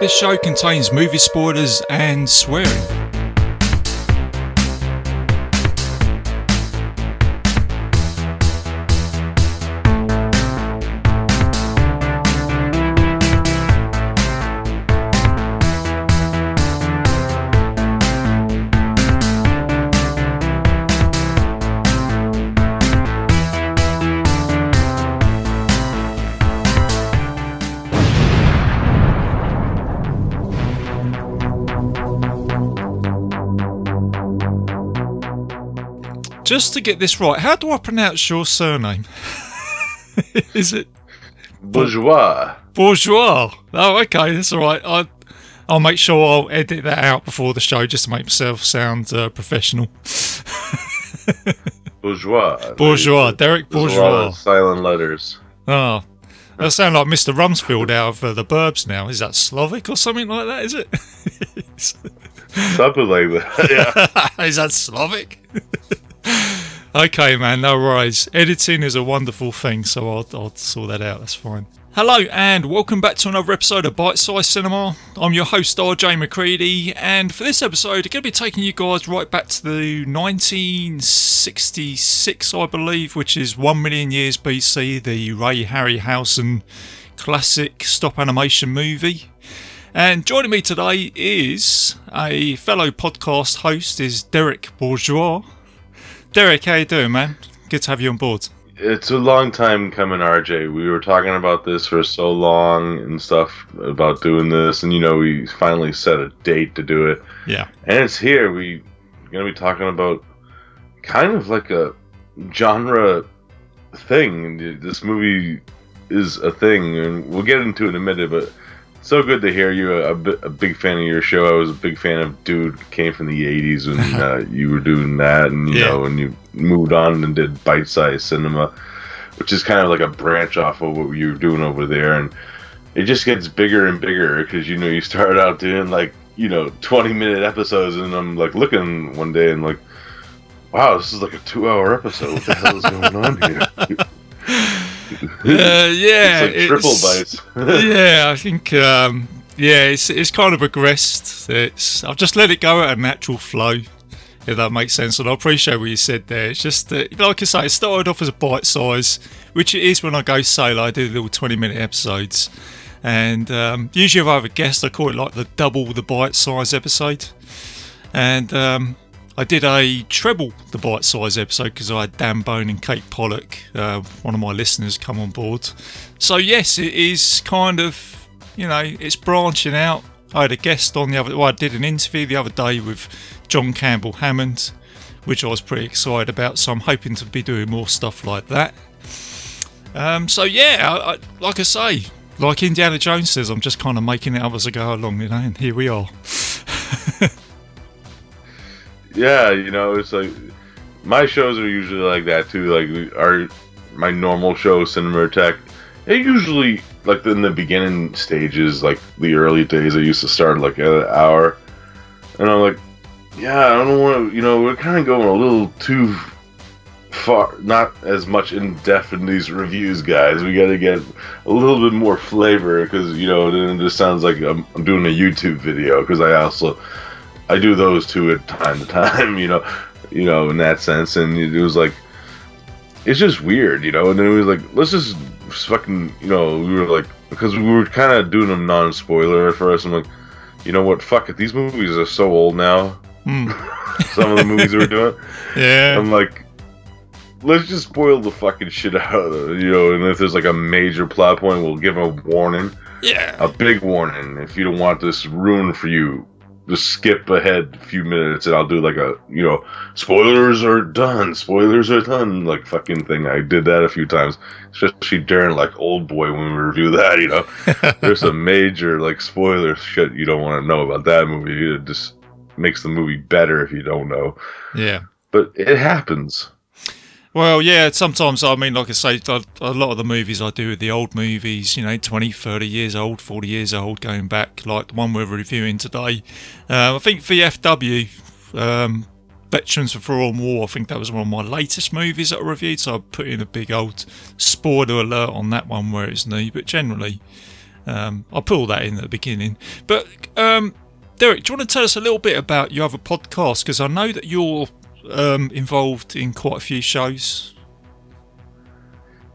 This show contains movie spoilers and swearing. Just to get this right, how do I pronounce your surname? Is it Bourgeois. Bourgeois? Oh, okay, that's all right. I, I'll make sure I'll edit that out before the show just to make myself sound uh, professional. Bourgeois. Bourgeois, Derek There's a lot Bourgeois. silent letters. Oh, that sound like Mr. Rumsfeld out of uh, the Burbs now. Is that Slavic or something like that? Is it? Something like that. Yeah. is that Slavic? okay, man, no worries. Editing is a wonderful thing, so I'll, I'll sort that out. That's fine. Hello, and welcome back to another episode of Bite Size Cinema. I'm your host, RJ McCready, and for this episode, I'm going to be taking you guys right back to the 1966, I believe, which is 1 million years BC, the Ray Harryhausen classic stop animation movie. And joining me today is a fellow podcast host, is Derek Bourgeois. Derek, how you doing, man? Good to have you on board. It's a long time coming, RJ. We were talking about this for so long and stuff about doing this, and you know, we finally set a date to do it, Yeah. and it's here. We're gonna be talking about kind of like a genre thing. This movie is a thing, and we'll get into it in a minute, but. So good to hear you. A, a big fan of your show. I was a big fan of Dude. Came from the '80s when uh, you were doing that, and you Yeah. know, and you moved on and did Bite Size cinema, which is kind of like a branch off of what you were doing over there, and it just gets bigger and bigger because you know you started out doing like you know 20-minute episodes, and I'm like looking one day and like, wow, this is like a two-hour episode. What the hell is going on here? Uh, yeah. it's triple bites. yeah, I think. Um, yeah, it's it's kind of progressed. It's I've just let it go at a natural flow, if that makes sense. And I appreciate what you said there. It's just that, like I say, it started off as a bite size, which it is when I go solo. I do little twenty minute episodes, and um, usually if I have a guest, I call it like the double the bite size episode. And um, I did a treble the bite size episode because I had Dan Bone and Kate Pollock, uh, one of my listeners, come on board. So yes, it is kind of you know it's branching out. I had a guest on the other. Well, I did an interview the other day with John Campbell Hammond, which I was pretty excited about. So I'm hoping to be doing more stuff like that. Um, so yeah, I, I, like I say, like Indiana Jones says, I'm just kind of making it up as I go along, you know. And here we are. Yeah, you know, it's like my shows are usually like that too. Like our my normal show, Cinema Tech, it usually like in the beginning stages, like the early days, I used to start like at an hour, and I'm like, yeah, I don't want to, you know, we're kind of going a little too far, not as much in depth in these reviews, guys. We got to get a little bit more flavor because you know, then it just sounds like I'm, I'm doing a YouTube video because I also I do those two at time to time, you know, you know, in that sense. And it was like, it's just weird, you know. And then it was like, let's just fucking, you know, we were like, because we were kind of doing them non-spoiler at first. I'm like, you know what? Fuck it. These movies are so old now. Hmm. Some of the movies we were doing. Yeah. I'm like, let's just spoil the fucking shit out of it, you know. And if there's like a major plot point, we'll give a warning Yeah. a big warning if you don't want this ruined for you just skip ahead a few minutes and i'll do like a you know spoilers are done spoilers are done like fucking thing. I did that a few times especially during like old boy when we review that you know? There's some major like spoiler shit you don't want to know about that movie. It just makes the movie better if you don't know. Yeah. but it happens Well, yeah, sometimes, I mean, like I say, a lot of the movies I do the old movies, you know, 20, 30 years old, 40 years old, going back, like the one we're reviewing today. Uh, I think VFW, um, Veterans of Foreign War, I think that was one of my latest movies that I reviewed, so I put in a big old spoiler alert on that one where it's new, but generally, Um, I'll put all that in at the beginning. But um, Derek, do you want to tell us a little bit about your other podcast? Because I know that you're um, involved in quite a few shows.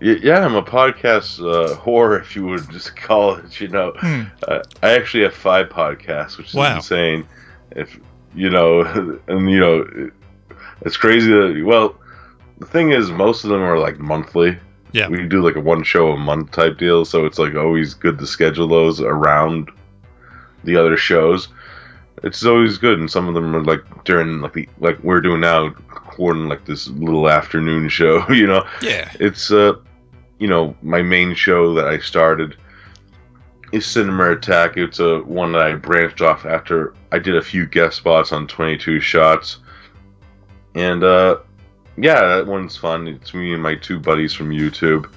Yeah, I'm a podcast uh, whore, if you would just call it. You know, Hmm. uh, I actually have five podcasts, which is Wow. insane. If you know, and you know, it- it's crazy that well, the thing is, most of them are like monthly. Yeah. we do like a one show a month type deal, so it's like always good to schedule those around the other shows. It's always good, and some of them are like during like the like we're doing now, recording like this little afternoon show. You know, Yeah. it's uh you know my main show that i started is cinema attack it's a one that i branched off after i did a few guest spots on 22 shots and uh yeah that one's fun it's me and my two buddies from youtube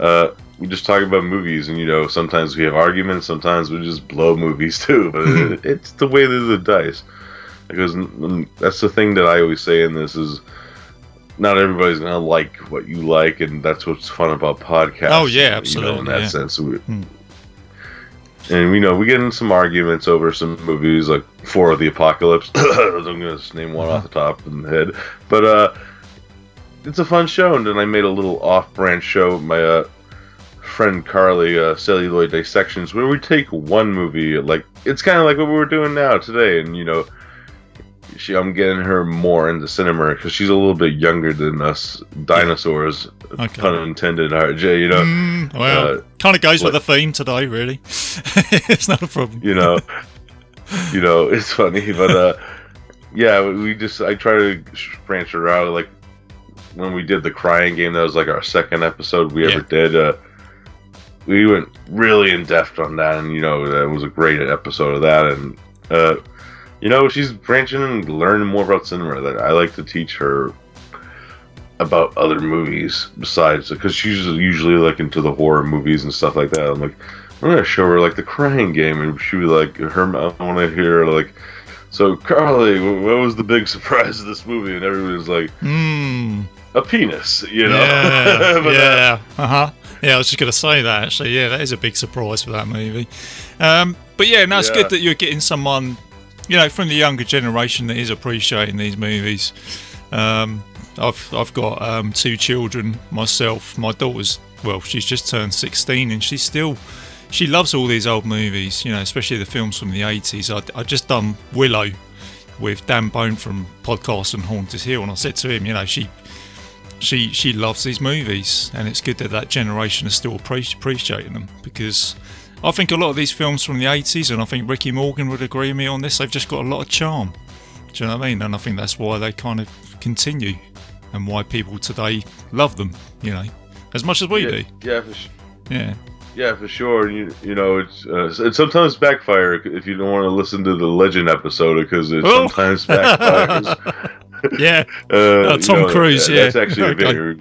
uh we just talk about movies and you know sometimes we have arguments sometimes we just blow movies too but it, it's the way that the dice because that's the thing that i always say in this is not everybody's gonna like what you like, and that's what's fun about podcasts. Oh, yeah, You know, in that yeah. sense, we, Hmm. and we know we get in some arguments over some movies, like Four of the Apocalypse. I'm gonna just name one off the top of the head, but uh, it's a fun show. And then I made a little off-brand show. My uh, friend Carly, uh, Celluloid Dissections, where we take one movie, like it's kind of like what we were doing now today, and you know she I'm getting her more into cinema because she's a little bit younger than us dinosaurs. Okay. Pun intended, RJ. You know, Mm, well, uh, kind of goes with the theme today, really. it's not a problem. you know, you know, it's funny, but uh, yeah, we just I try to branch her out. Like when we did the crying game, that was like our second episode we ever did. Uh, we went really in depth on that, and you know, that was a great episode of that. And uh, you know, she's branching and learning more about cinema. That I like to teach her about other movies besides because she's usually like into the horror movies and stuff like that. I'm like, I'm gonna show her like the crying game, and she was like, her I want to hear like. So Carly, what was the big surprise of this movie? And everybody was like, Mm, a penis, you know? yeah, uh, yeah, uh huh. Yeah, I was just going to say that actually. Yeah, that is a big surprise for that movie. Um, but yeah, no, it's Yeah. good that you're getting someone, you know, from the younger generation that is appreciating these movies. Um, I've I've got um, two children myself. My daughter's well, she's just turned 16, and she's still she loves all these old movies. You know, especially the films from the 80s. I I just done Willow with Dan Bone from Podcast and Haunted Hill, and I said to him, you know, she she she loves these movies, and it's good that that generation is still appreciating them because I think a lot of these films from the 80s, and I think Ricky Morgan would agree with me on this, they've just got a lot of charm. Do you know what I mean? And I think that's why they kind of continue, and why people today love them. You know, as much as we yeah, do. yeah, for, sh- Yeah. yeah, for sure. You, you know, it's uh, it sometimes backfire if you don't want to listen to the Legend episode because it Oh. sometimes backfires. Yeah. Uh, Tom you know, Cruise, yeah. That's actually a very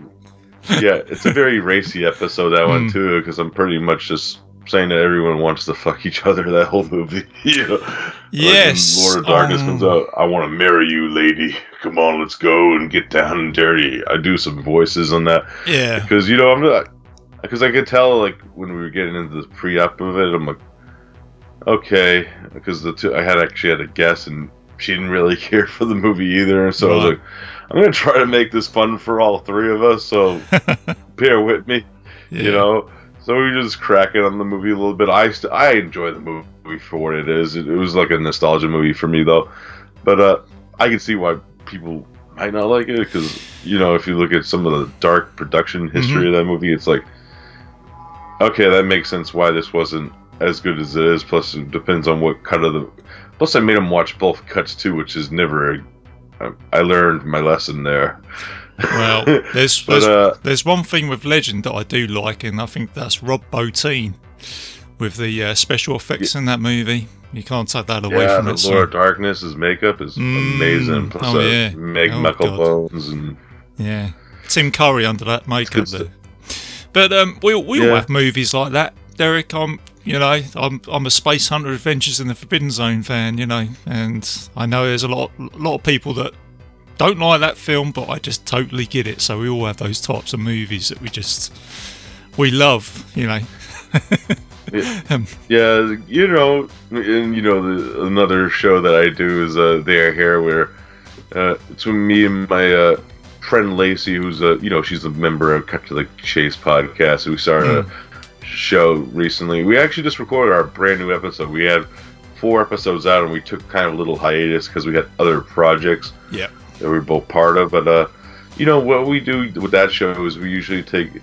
yeah, it's a very racy episode that one Mm. too because I'm pretty much just saying that everyone wants to fuck each other that whole movie. you know, Like Yes. Lord of Darkness um, comes out. I want to marry you, lady. Come on, let's go and get down and dirty. I do some voices on that Yeah. because you know I'm not because I could tell like when we were getting into the pre-up of it, I'm like, okay, because the two I had actually had a guess and she didn't really care for the movie either, so I was like, I'm gonna try to make this fun for all three of us, so bear with me, Yeah. you know. So we were just cracking on the movie a little bit. I st- I enjoy the movie for what it is. It, it was like a nostalgia movie for me though, but uh, I can see why people might not like it because you know if you look at some of the dark production history of that movie, it's like okay, that makes sense why this wasn't as good as it is. Plus, it depends on what cut of the. Plus, I made him watch both cuts too, which is never. I, I learned my lesson there. Well, there's But, there's, uh, there's one thing with Legend that I do like, and I think that's Rob Bottin with the uh, special effects in that movie. You can't take that away yeah, from it. so- Lord of Darkness, his makeup is Mm, amazing. Plus, oh, uh, yeah. Meg Oh, Mucklebones and Yeah, Tim Curry under that makeup there. But um, we we all have movies like that, Derek. I'm you know I'm I'm a Space Hunter Adventures in the Forbidden Zone fan, you know, and I know there's a lot a lot of people that don't like that film, but I just totally get it. So we all have those types of movies that we just we love, you know. yeah, you know, and you know, the, another show that I do is uh, They Are Here, where uh, it's with me and my uh, friend Lacey, who's a, you know, she's a member of Cut to the Chase podcast. We started mm. a show recently. We actually just recorded our brand new episode. We had four episodes out, and we took kind of a little hiatus because we had other projects. Yeah. That we are both part of, but uh, you know what we do with that show is we usually take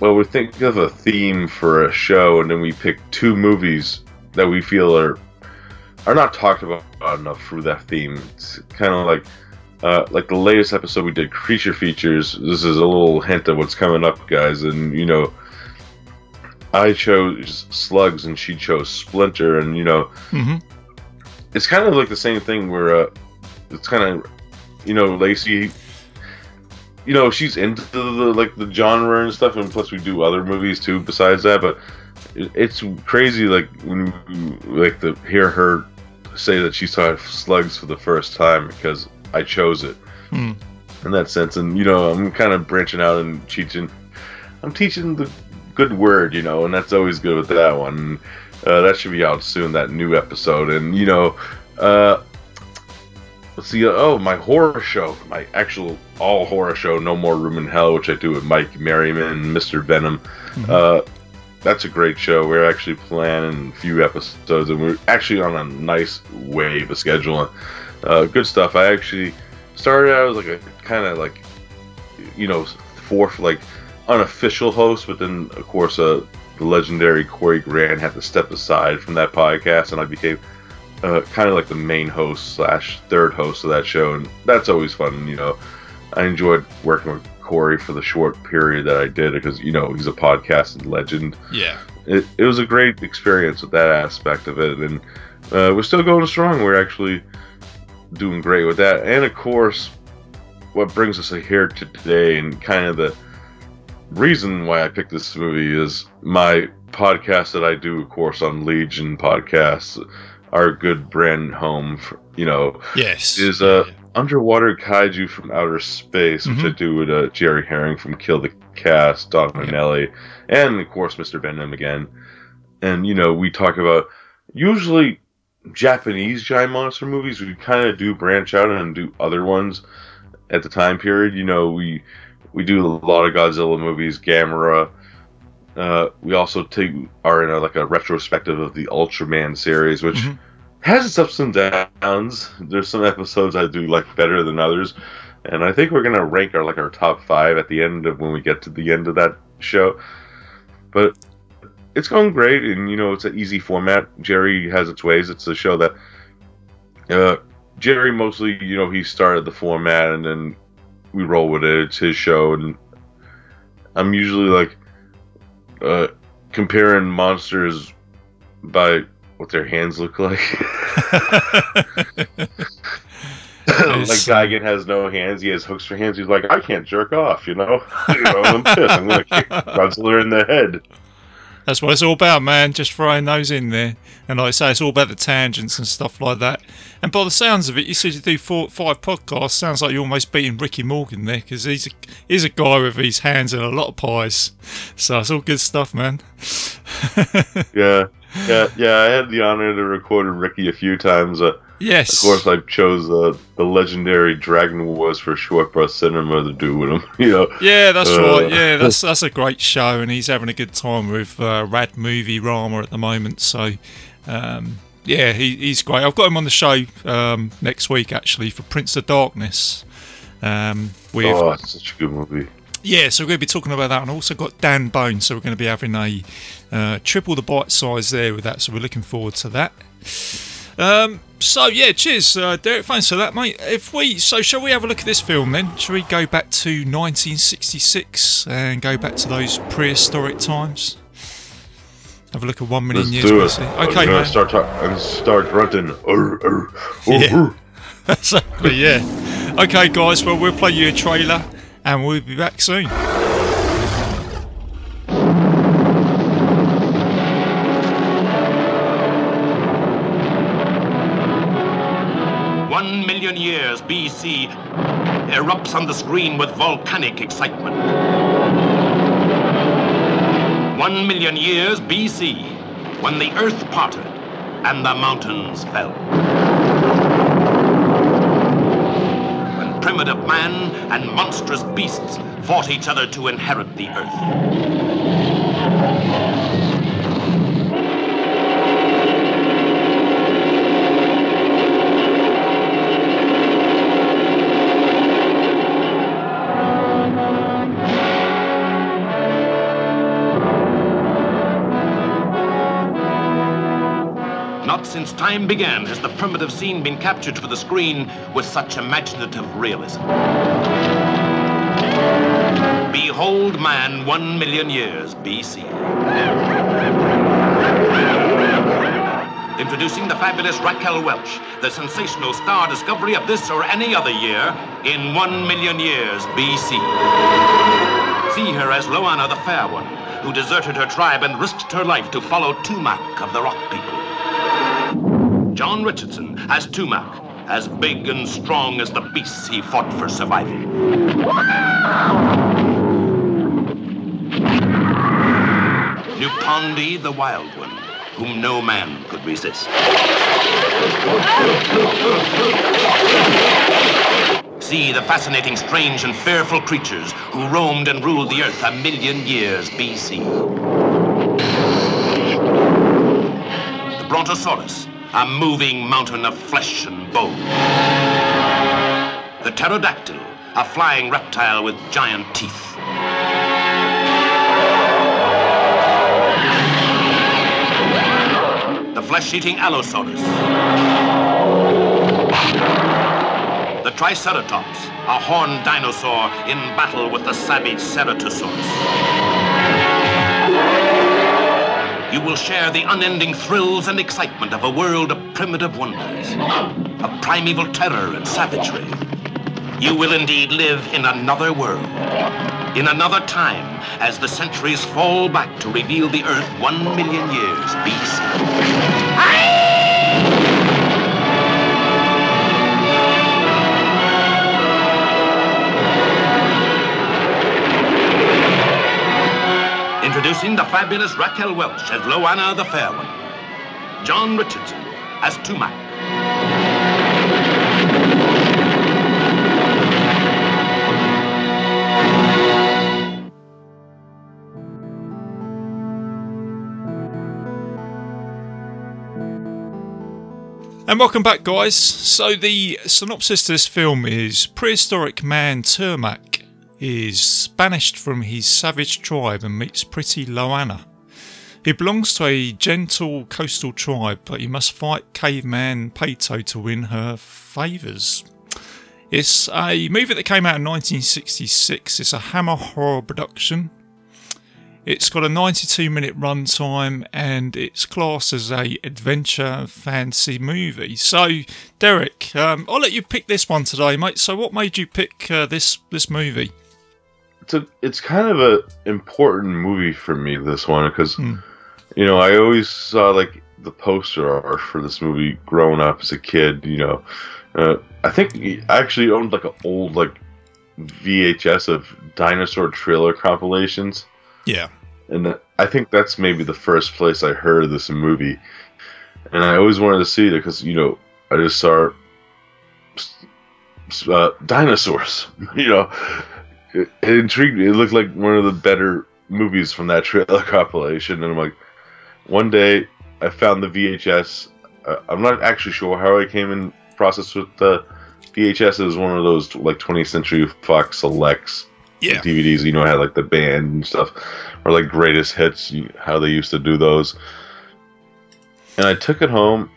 well, we think of a theme for a show, and then we pick two movies that we feel are are not talked about enough through that theme. It's kind of like uh, like the latest episode we did, creature features. This is a little hint of what's coming up, guys. And you know, I chose slugs, and she chose splinter, and you know, mm-hmm. it's kind of like the same thing where uh, it's kind of you know, Lacey you know she's into the, the, like the genre and stuff, and plus we do other movies too besides that. But it, it's crazy like when you, like to hear her say that she saw slugs for the first time because I chose it hmm. in that sense. And you know I'm kind of branching out and teaching. I'm teaching the good word, you know, and that's always good with that one. Uh, that should be out soon. That new episode, and you know. Uh, Let's see. Oh, my horror show, my actual all horror show, No More Room in Hell, which I do with Mike Merriman, Mr. Venom. Mm-hmm. Uh, that's a great show. We're actually planning a few episodes, and we're actually on a nice wave of scheduling. Uh, good stuff. I actually started out as like a kind of like, you know, fourth like unofficial host, but then of course, uh, the legendary Corey Grant had to step aside from that podcast, and I became uh, kind of like the main host slash third host of that show, and that's always fun. You know, I enjoyed working with Corey for the short period that I did because you know he's a podcast legend. Yeah, it, it was a great experience with that aspect of it, and uh, we're still going strong. We're actually doing great with that, and of course, what brings us here to today, and kind of the reason why I picked this movie is my podcast that I do, of course, on Legion podcasts our good brand home, for, you know, yes, is a uh, yeah. underwater kaiju from outer space, which mm-hmm. I do with uh, Jerry Herring from Kill the Cast, Don Manelli, yeah. and of course Mr. Venom again. And you know, we talk about usually Japanese giant monster movies. We kind of do branch out and do other ones at the time period. You know, we we do a lot of Godzilla movies, Gamera. Uh, we also take are in a, like a retrospective of the Ultraman series, which mm-hmm. has its ups and downs. There's some episodes I do like better than others, and I think we're gonna rank our like our top five at the end of when we get to the end of that show. But it's going great, and you know it's an easy format. Jerry has its ways. It's a show that uh, Jerry mostly, you know, he started the format, and then we roll with it. It's his show, and I'm usually like uh, comparing monsters by what their hands look like. like Gigan has no hands; he has hooks for hands. He's like, I can't jerk off, you know. you know I'm pissed. I'm gonna kick Godzilla in the head. That's what it's all about, man. Just throwing those in there. And like I say, it's all about the tangents and stuff like that. And by the sounds of it, you said you do four, five podcasts. Sounds like you're almost beating Ricky Morgan there because he's a, he's a guy with his hands in a lot of pies. So it's all good stuff, man. yeah, yeah, yeah. I had the honor to record Ricky a few times. Uh, Yes. Of course, I chose uh, the legendary Dragon Wars for Short Bus Cinema to do with him. You know. Yeah, that's uh, right. Yeah, that's that's a great show, and he's having a good time with uh, Rad Movie Rama at the moment. So, um, yeah, he, he's great. I've got him on the show um, next week actually for Prince of Darkness. Um, with, oh, such a good movie. Yeah, so we're going to be talking about that, and also got Dan Bone. So we're going to be having a uh, triple the bite size there with that. So we're looking forward to that. Um, so yeah, cheers, uh, Derek. Thanks for that, mate. If we so, shall we have a look at this film then? Shall we go back to 1966 and go back to those prehistoric times? Have a look at one million Let's years. Do it. Okay, man. Start and start grunting. Urr, urr, yeah. exactly. Yeah. Okay, guys. Well, we'll play you a trailer, and we'll be back soon. One million years BC erupts on the screen with volcanic excitement. one million years BC, when the earth parted and the mountains fell. Primitive man and monstrous beasts fought each other to inherit the earth. Since time began has the primitive scene been captured for the screen with such imaginative realism. Behold man one million years BC. Introducing the fabulous Raquel Welch, the sensational star discovery of this or any other year in one million years BC. See her as Loana the Fair One, who deserted her tribe and risked her life to follow Tumac of the Rock People. John Richardson as Tumac, as big and strong as the beasts he fought for survival. Nupondi the Wild One, whom no man could resist. See the fascinating, strange, and fearful creatures who roamed and ruled the earth a million years BC. The Brontosaurus, a moving mountain of flesh and bone. The pterodactyl, a flying reptile with giant teeth. The flesh-eating Allosaurus. The Triceratops, a horned dinosaur in battle with the savage Ceratosaurus. You will share the unending thrills and excitement of a world of primitive wonders, of primeval terror and savagery. You will indeed live in another world, in another time, as the centuries fall back to reveal the Earth one million years BC. Introducing the fabulous Raquel Welch as Loana the Fair One. John Richardson as Tumac. And welcome back, guys. So, the synopsis to this film is Prehistoric man Tumac is banished from his savage tribe and meets pretty Loana. He belongs to a gentle coastal tribe, but he must fight caveman Pato to win her favours. It's a movie that came out in 1966. It's a Hammer horror production. It's got a 92 minute runtime and it's classed as a adventure fantasy movie. So, Derek, um, I'll let you pick this one today, mate. So, what made you pick uh, this this movie? It's a, it's kind of a important movie for me. This one because Hmm. you know I always saw like the poster art for this movie growing up as a kid. You know, uh, I think I actually owned like an old like VHS of dinosaur trailer compilations. Yeah. and I think that's maybe the first place I heard of this movie, and I always wanted to see it because you know I just saw uh, dinosaurs. You know, it, it intrigued me. It looked like one of the better movies from that trailer compilation, and I'm like, one day I found the VHS. Uh, I'm not actually sure how I came in process with the VHS. It was one of those like 20th Century Fox selects Yeah. DVDs, you know, had like the band and stuff, or like greatest hits, how they used to do those. And I took it home,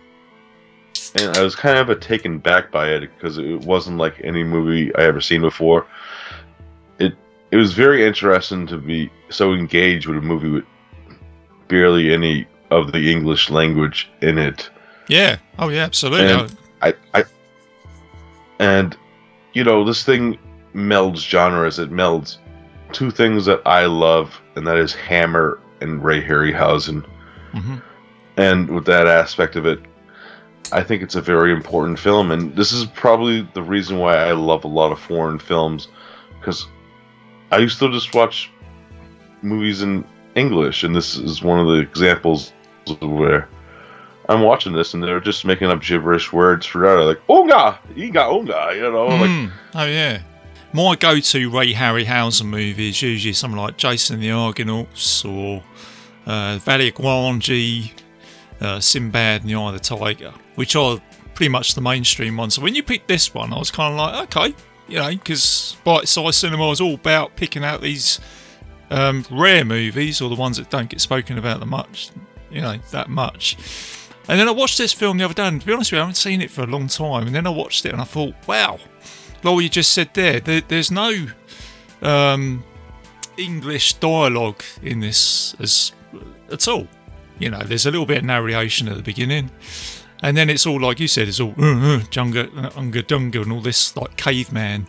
and I was kind of taken back by it because it wasn't like any movie I ever seen before. It was very interesting to be so engaged with a movie with barely any of the English language in it. Yeah. Oh, yeah, absolutely. And- I, I and you know this thing melds genres. It melds two things that I love, and that is Hammer and Ray Harryhausen. Mhm. And with that aspect of it, I think it's a very important film. And this is probably the reason why I love a lot of foreign films, because I used to just watch movies in English, and this is one of the examples where I'm watching this and they're just making up gibberish words throughout. Like "unga," "iga unga," you know, like Mm. Oh yeah. My go-to Ray Harryhausen movie is usually something like Jason the Argonauts or uh, Valley of Gwangi, uh, Sinbad and the Eye of the Tiger, which are pretty much the mainstream ones. So when you picked this one, I was kind of like, okay, you know, because bite-sized cinema is all about picking out these um, rare movies or the ones that don't get spoken about that much, you know, that much. And then I watched this film the other day, and to be honest with you, I haven't seen it for a long time. And then I watched it and I thought, wow, like what you just said there, there there's no um, English dialogue in this as at all. You know, there's a little bit of narration at the beginning, and then it's all like you said, it's all uh, uh, junga, uh, unga dunga, and all this like caveman.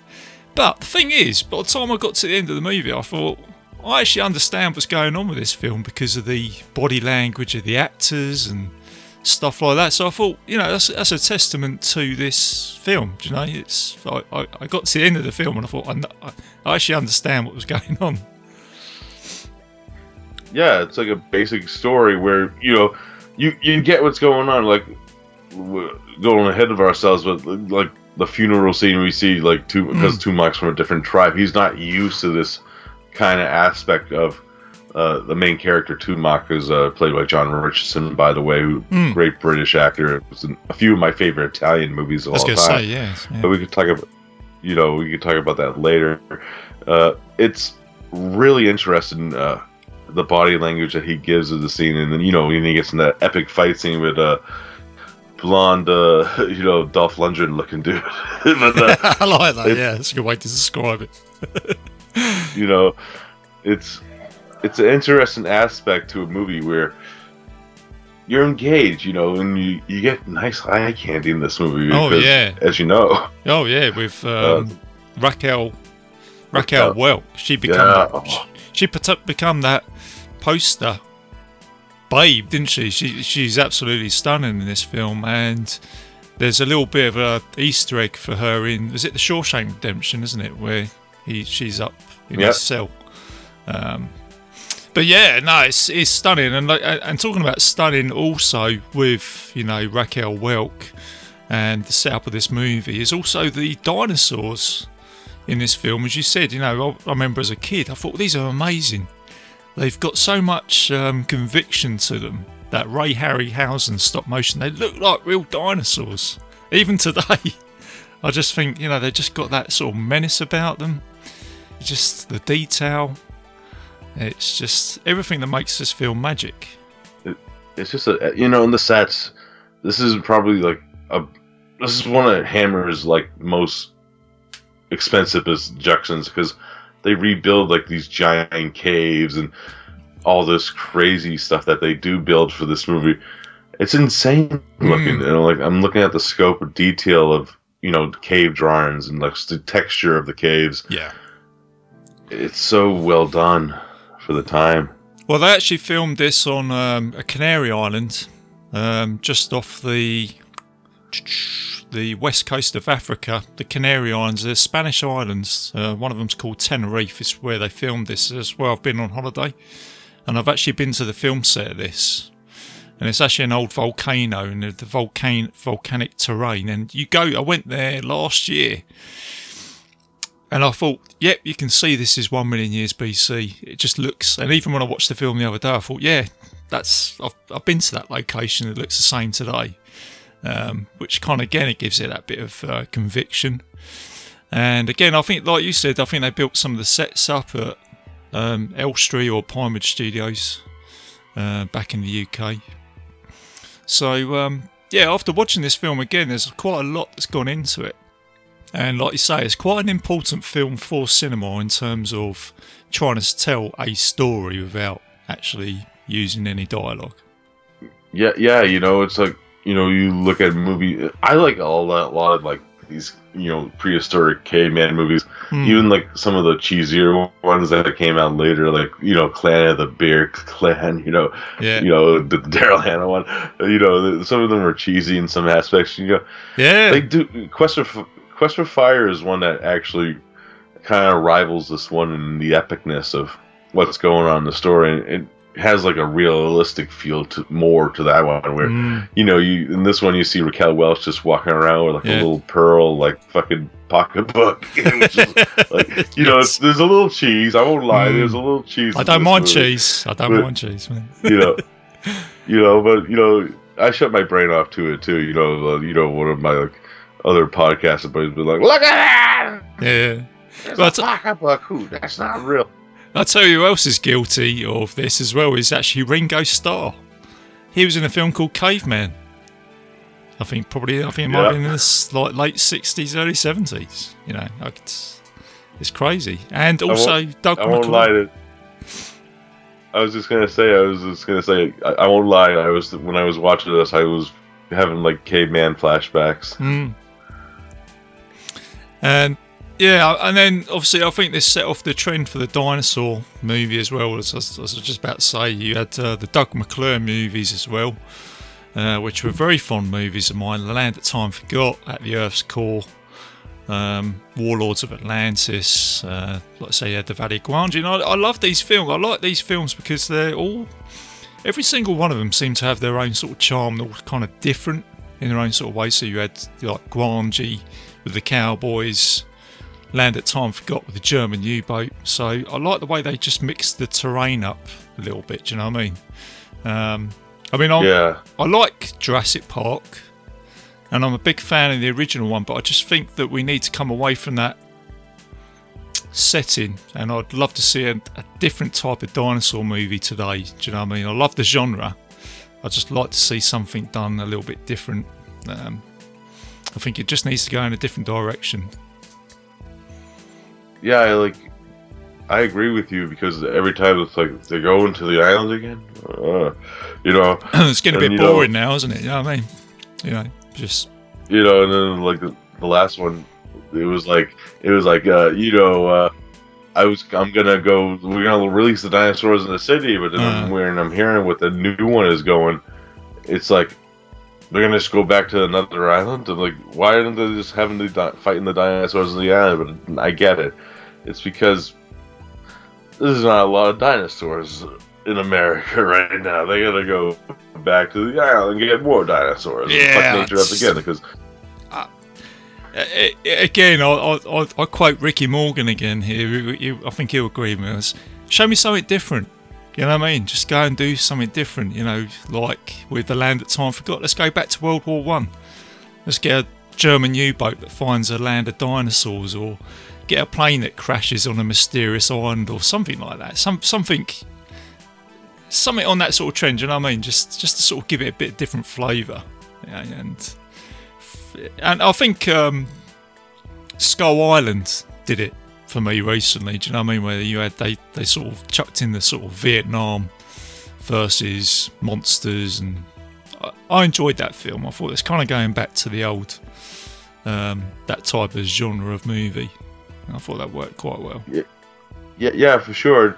But the thing is, by the time I got to the end of the movie, I thought I actually understand what's going on with this film because of the body language of the actors and stuff like that. So I thought, you know, that's, that's a testament to this film. Do you know, it's I, I, I got to the end of the film and I thought I, I actually understand what was going on. yeah, it's like a basic story where you know you you get what's going on. Like going ahead of ourselves, but like the funeral scene we see, like two because Tumac's from a different tribe. He's not used to this kind of aspect of. Uh, the main character Tumac is uh, played by John Richardson, by the way, who Mm. great British actor. Was in a few of my favorite Italian movies of I was all time say, yeah, yeah. but we could talk about you know we could talk about that later uh, it's really interesting uh, the body language that he gives of the scene and then you know when he gets in that epic fight scene with uh blonde uh, you know Dolph Lundgren looking dude but, uh, I like that. it- Yeah, that's a good way to describe it. you know it's it's an interesting aspect to a movie where you're engaged, you know, and you, you get nice eye candy in this movie. Oh, yeah. as you know, Oh yeah, with um, Raquel Raquel Raquel. Welk, she become Yeah. that, she put- become that poster babe, didn't she? She she's absolutely stunning in this film, and there's a little bit of a Easter egg for her in is it the Shawshank Redemption, isn't it, where he she's up in Yep. his cell. Um, but yeah, no, it's it's stunning, and like, and talking about stunning also with you know Raquel Welk and the setup of this movie is also the dinosaurs in this film. As you said, you know, I, I remember as a kid, I thought these are amazing. They've got so much um, conviction to them. That Ray Harryhausen stop motion, they look like real dinosaurs. Even today, I just think you know they've just got that sort of menace about them. Just the detail. It's just everything that makes this feel magic. it's just a you know in the sets this is probably like a this is one of hammer's like most expensive productions because they rebuild like these giant caves and all this crazy stuff that they do build for this movie it's insane looking Mm. you know like i'm looking at the scope of detail of you know cave drawings and like the texture of the caves Yeah. it's so well done for the time Well, they actually filmed this on um, a Canary Island, um, just off the the west coast of Africa. The Canary Islands, they're Spanish islands. Uh, one of them's called Tenerife. Is where they filmed this as well. I've been on holiday, and I've actually been to the film set of this. And it's actually an old volcano and the volcan volcanic terrain. And you go, I went there last year, and I thought, yep, you can see this is one million years BC. It just looks, and even when I watched the film the other day, I thought, yeah, that's I've, I've been to that location. It looks the same today, um, which kind of again it gives it that bit of uh, conviction. And again, I think, like you said, I think they built some of the sets up at um, Elstree or Pinewood Studios uh, back in the UK. So um, yeah, after watching this film again, there's quite a lot that's gone into it. And like you say, it's quite an important film for cinema in terms of trying to tell a story without actually using any dialogue. Yeah, yeah, you know, it's like you know, you look at movie. I like all that, a lot of like these, you know, prehistoric caveman movies. Hmm. Even like some of the cheesier ones that came out later, like you know, Clan of the Bear Clan. You know, Yeah, you know, the Daryl Hannah one. You know, some of them are cheesy in some aspects. You know, yeah, they do. Quest for Quest for Fire is one that actually kind of rivals this one in the epicness of what's going on in the story. And it, has like a realistic feel to more to that one where Mm. you know you in this one you see Raquel Welch just walking around with like Yeah. a little pearl like fucking pocketbook which like you know Yes. there's a little cheese I won't lie Mm. there's a little cheese I don't mind movie, cheese. I don't But- mind cheese, man. you know you know but you know I shut my brain off to it too you know uh, you know one of my like other podcasts buddies be like look at that Yeah. But- a pocketbook Ooh, that's not real I'll tell you who else is guilty of this as well is actually Ringo Starr. He was in a film called Caveman. I think probably I think it might have Yeah. been in the like late sixties, early seventies. You know, like it's it's crazy. And also Doug I won't lie to. I was just gonna say. I was just gonna say. I, I won't lie. I was when I was watching this. I was having like caveman flashbacks. Mm. And yeah, and then obviously I think this set off the trend for the dinosaur movie as well. As, I was just about to say, you had uh, the Doug McClure movies as well, uh, which were very fond movies of mine. The Land That Time Forgot, At the Earth's Core, um, Warlords of Atlantis. Uh, like I say, you had the Valley. And I, I love these films. I like these films because they're all every single one of them seemed to have their own sort of charm. They're all kind of different in their own sort of way. So you had like Gwangi with the cowboys, Land at Time Forgot with the German U-boat. So I like the way they just mixed the terrain up a little bit. Do you know what I mean? Um, I mean, I'm, Yeah, I like Jurassic Park, and I'm a big fan of the original one, but I just think that we need to come away from that setting, and I'd love to see a, a different type of dinosaur movie today. Do you know what I mean? I love the genre. I just like to see something done a little bit different. Um, I think it just needs to go in a different direction. Yeah. I like. I agree with you because every time it's like they go into the island again. Uh, you know, it's getting a bit you know- boring now, isn't it? You know what I mean? You know, just you know, and then like the, the last one, it was like it was like uh, you know, uh, I was I'm gonna go. We're gonna release the dinosaurs in the city, but then I'm Uh. wearing I'm hearing what the new one is going. It's like they're gonna just go back to another island. And like, why aren't they just having the di- fighting the dinosaurs in the island? But I get it. It's because there's not a lot of dinosaurs in America right now. They gotta go back to the island and get more dinosaurs. and Yeah, fuck nature up again because again, I, I, I, I quote Ricky Morgan again here. I think he'll agree with us. Show me something different. You know what I mean? Just go and do something different. You know, like with the land that time forgot. Let's go back to World War One. Let's get a German U-boat that finds a land of dinosaurs, or get a plane that crashes on a mysterious island, or something like that. Some something, something on that sort of trend. You know what I mean? Just just to sort of give it a bit of different flavour. And and I think um, Skull Island did it for me recently. Do you know what I mean? Where you had they they sort of chucked in the sort of Vietnam versus monsters, and I, I enjoyed that film. I thought it's kind of going back to the old um, that type of genre of movie. And I thought that worked quite well. Yeah, yeah, yeah for sure.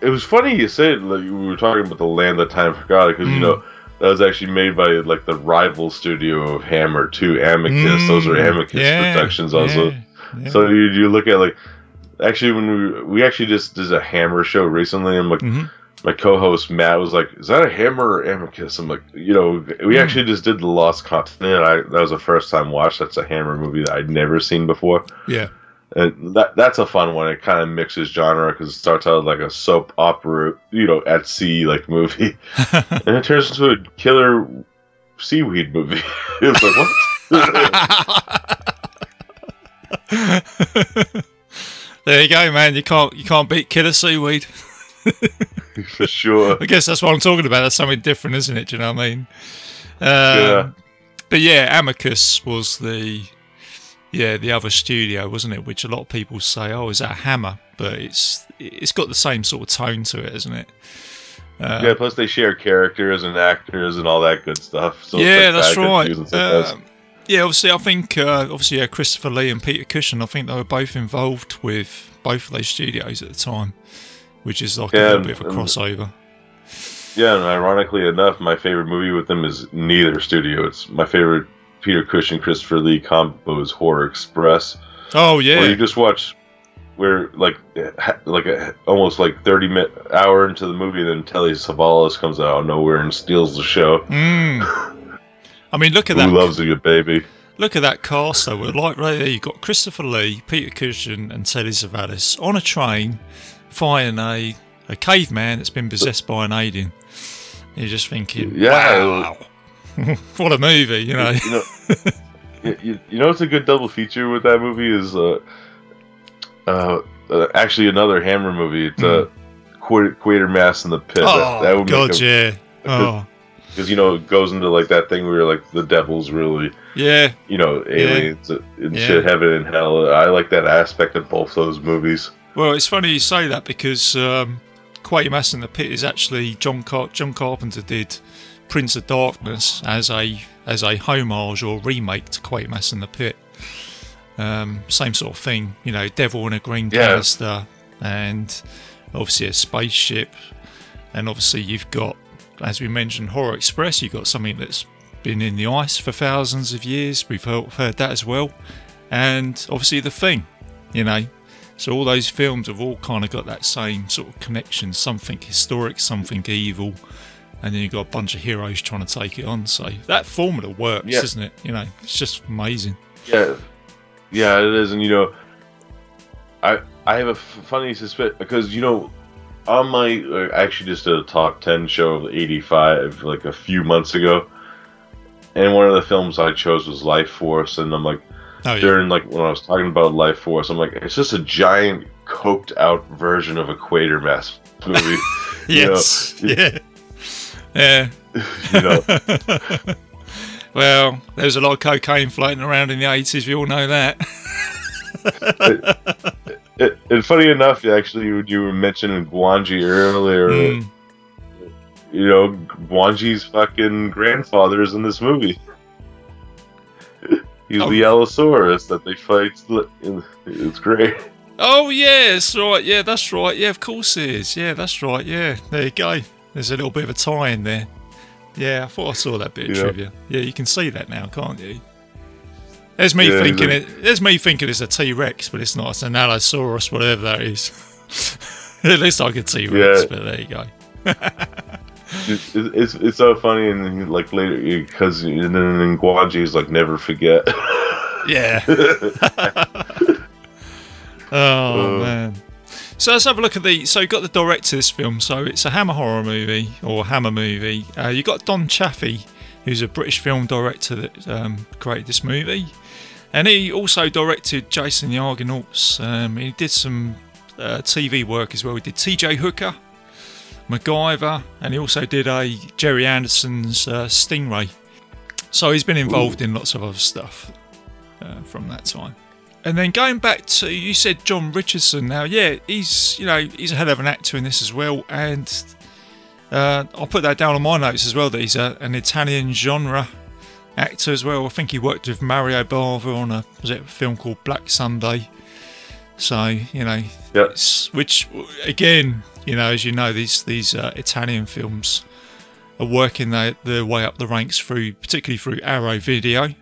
It was funny you said like we were talking about the land that time forgot because you Mm. know that was actually made by like the rival studio of Hammer too, Amicus. Those are Mm, Amicus yeah, Productions also. yeah, yeah. So you, you look at like actually when we we actually just did a Hammer show recently, and like Mhm. my co-host Matt was like, "Is that a Hammer or Amicus?" I'm like, you know, we Mm. actually just did the Lost Continent. I that was a first time watch. That's a Hammer movie that I'd never seen before. yeah. And that that's a fun one. It kind of mixes genre because it starts out like a soap opera, you know, at sea like movie, and it turns into a killer seaweed movie. it's like what? there you go, man. You can't you can't beat killer seaweed. For sure. I guess that's what I'm talking about. That's something different, isn't it? Do you know what I mean? Um, Yeah. But yeah, Amicus was the yeah the other studio, wasn't it? Which a lot of people say, oh, is that Hammer? But it's it's got the same sort of tone to it, isn't it? Uh, Yeah. Plus, they share characters and actors and all that good stuff. So it's, yeah, like, that's that right. Um, yeah, obviously, I think uh, obviously yeah, Christopher Lee and Peter Cushing. I think they were both involved with both of those studios at the time, which is like a Yeah, little and- bit of a crossover. Yeah, and ironically enough, my favorite movie with them is neither studio. It's my favorite Peter Cushing, Christopher Lee combo is Horror Express. Oh yeah, Where you just watch, where like like a, almost like thirty minute hour into the movie, then Telly Savalas comes out of nowhere and steals the show. Mm. I mean, look at Who that. Who loves a good baby? Look at that cast though. Like right there, you've got Christopher Lee, Peter Cushing, and Telly Savalas on a train fighting a a caveman that's been possessed by an alien. You're just thinking, Yeah. wow, what a movie, you know. You know, you, you, know what's a good double feature with that movie is uh, uh, actually another Hammer movie. It's uh, Quater, Quatermass in the Pit. Oh that, that would God, make a, yeah. Oh, because you know it goes into like that thing where like the devil's really yeah. you know aliens and Yeah. shit, heaven and hell. I like that aspect of both those movies. Well, it's funny you say that because um, Quatermass in the Pit is actually John Car- John Carpenter did Prince of Darkness as a as a homage or remake to Quatermass in the Pit. Um, same sort of thing, you know, devil in a green Yeah. and obviously a spaceship, and obviously you've got, as we mentioned, Horror Express. You've got something that's been in the ice for thousands of years. We've heard, heard that as well, and obviously the Thing, you know. So all those films have all kind of got that same sort of connection, something historic, something evil, and then you've got a bunch of heroes trying to take it on. So that formula works, Yeah. isn't it? You know, it's just amazing. Yeah, yeah, it is, and you know, I I have a f- funny suspicion because you know, on my uh, I actually just did a top ten show of '85 like a few months ago, and one of the films I chose was Life Force, and I'm like Oh yeah, during like when I was talking about Life Force, I'm like it's just a giant coked out version of a Quatermass movie. you know, yes, yeah, yeah. you know, Well, there was a lot of cocaine floating around in the eighties. We all know that. it, and funny enough, actually, when you were mentioning Gwangi earlier. Mm. you know, Gwangi's fucking grandfather is in this movie. He's Oh. the Allosaurus that they fight. It's great. Oh yeah, that's right. Yeah, that's right. Yeah, of course it is. Yeah, that's right. Yeah, there you go. There's a little bit of a tie in there. Yeah, I thought I saw that bit of Yeah. trivia. Yeah, you can see that now, can't you? There's me Yeah, thinking it. There's me thinking it's a T Rex, but it's not. It's an Allosaurus, whatever that is. it looks like a T Rex, Yeah. but there you go. It's, it's, it's so funny, and like later, because and then Gwangi's like never forget. Yeah. oh Uh. man. So let's have a look at the. So you got the director of this film. So it's a Hammer horror movie or Hammer movie. Uh, you got Don Chaffee, who's a British film director that um, created this movie, and he also directed Jason the Argonauts. Um, he did some uh, TV work as well. He did T.J. Hooker, MacGyver, and he also did a Gerry Anderson's uh, Stingray. So he's been involved in lots of other stuff uh, from that time. And then going back to you said John Richardson. Now, yeah, he's you know he's a hell of an actor in this as well, and uh, I'll put that down on my notes as well that he's a, an Italian genre actor as well. I think he worked with Mario Bava on a was it a film called Black Sunday. So you know, Yep. which again, you know, as you know, these these uh, Italian films are working their, their way up the ranks through, particularly through Arrow Video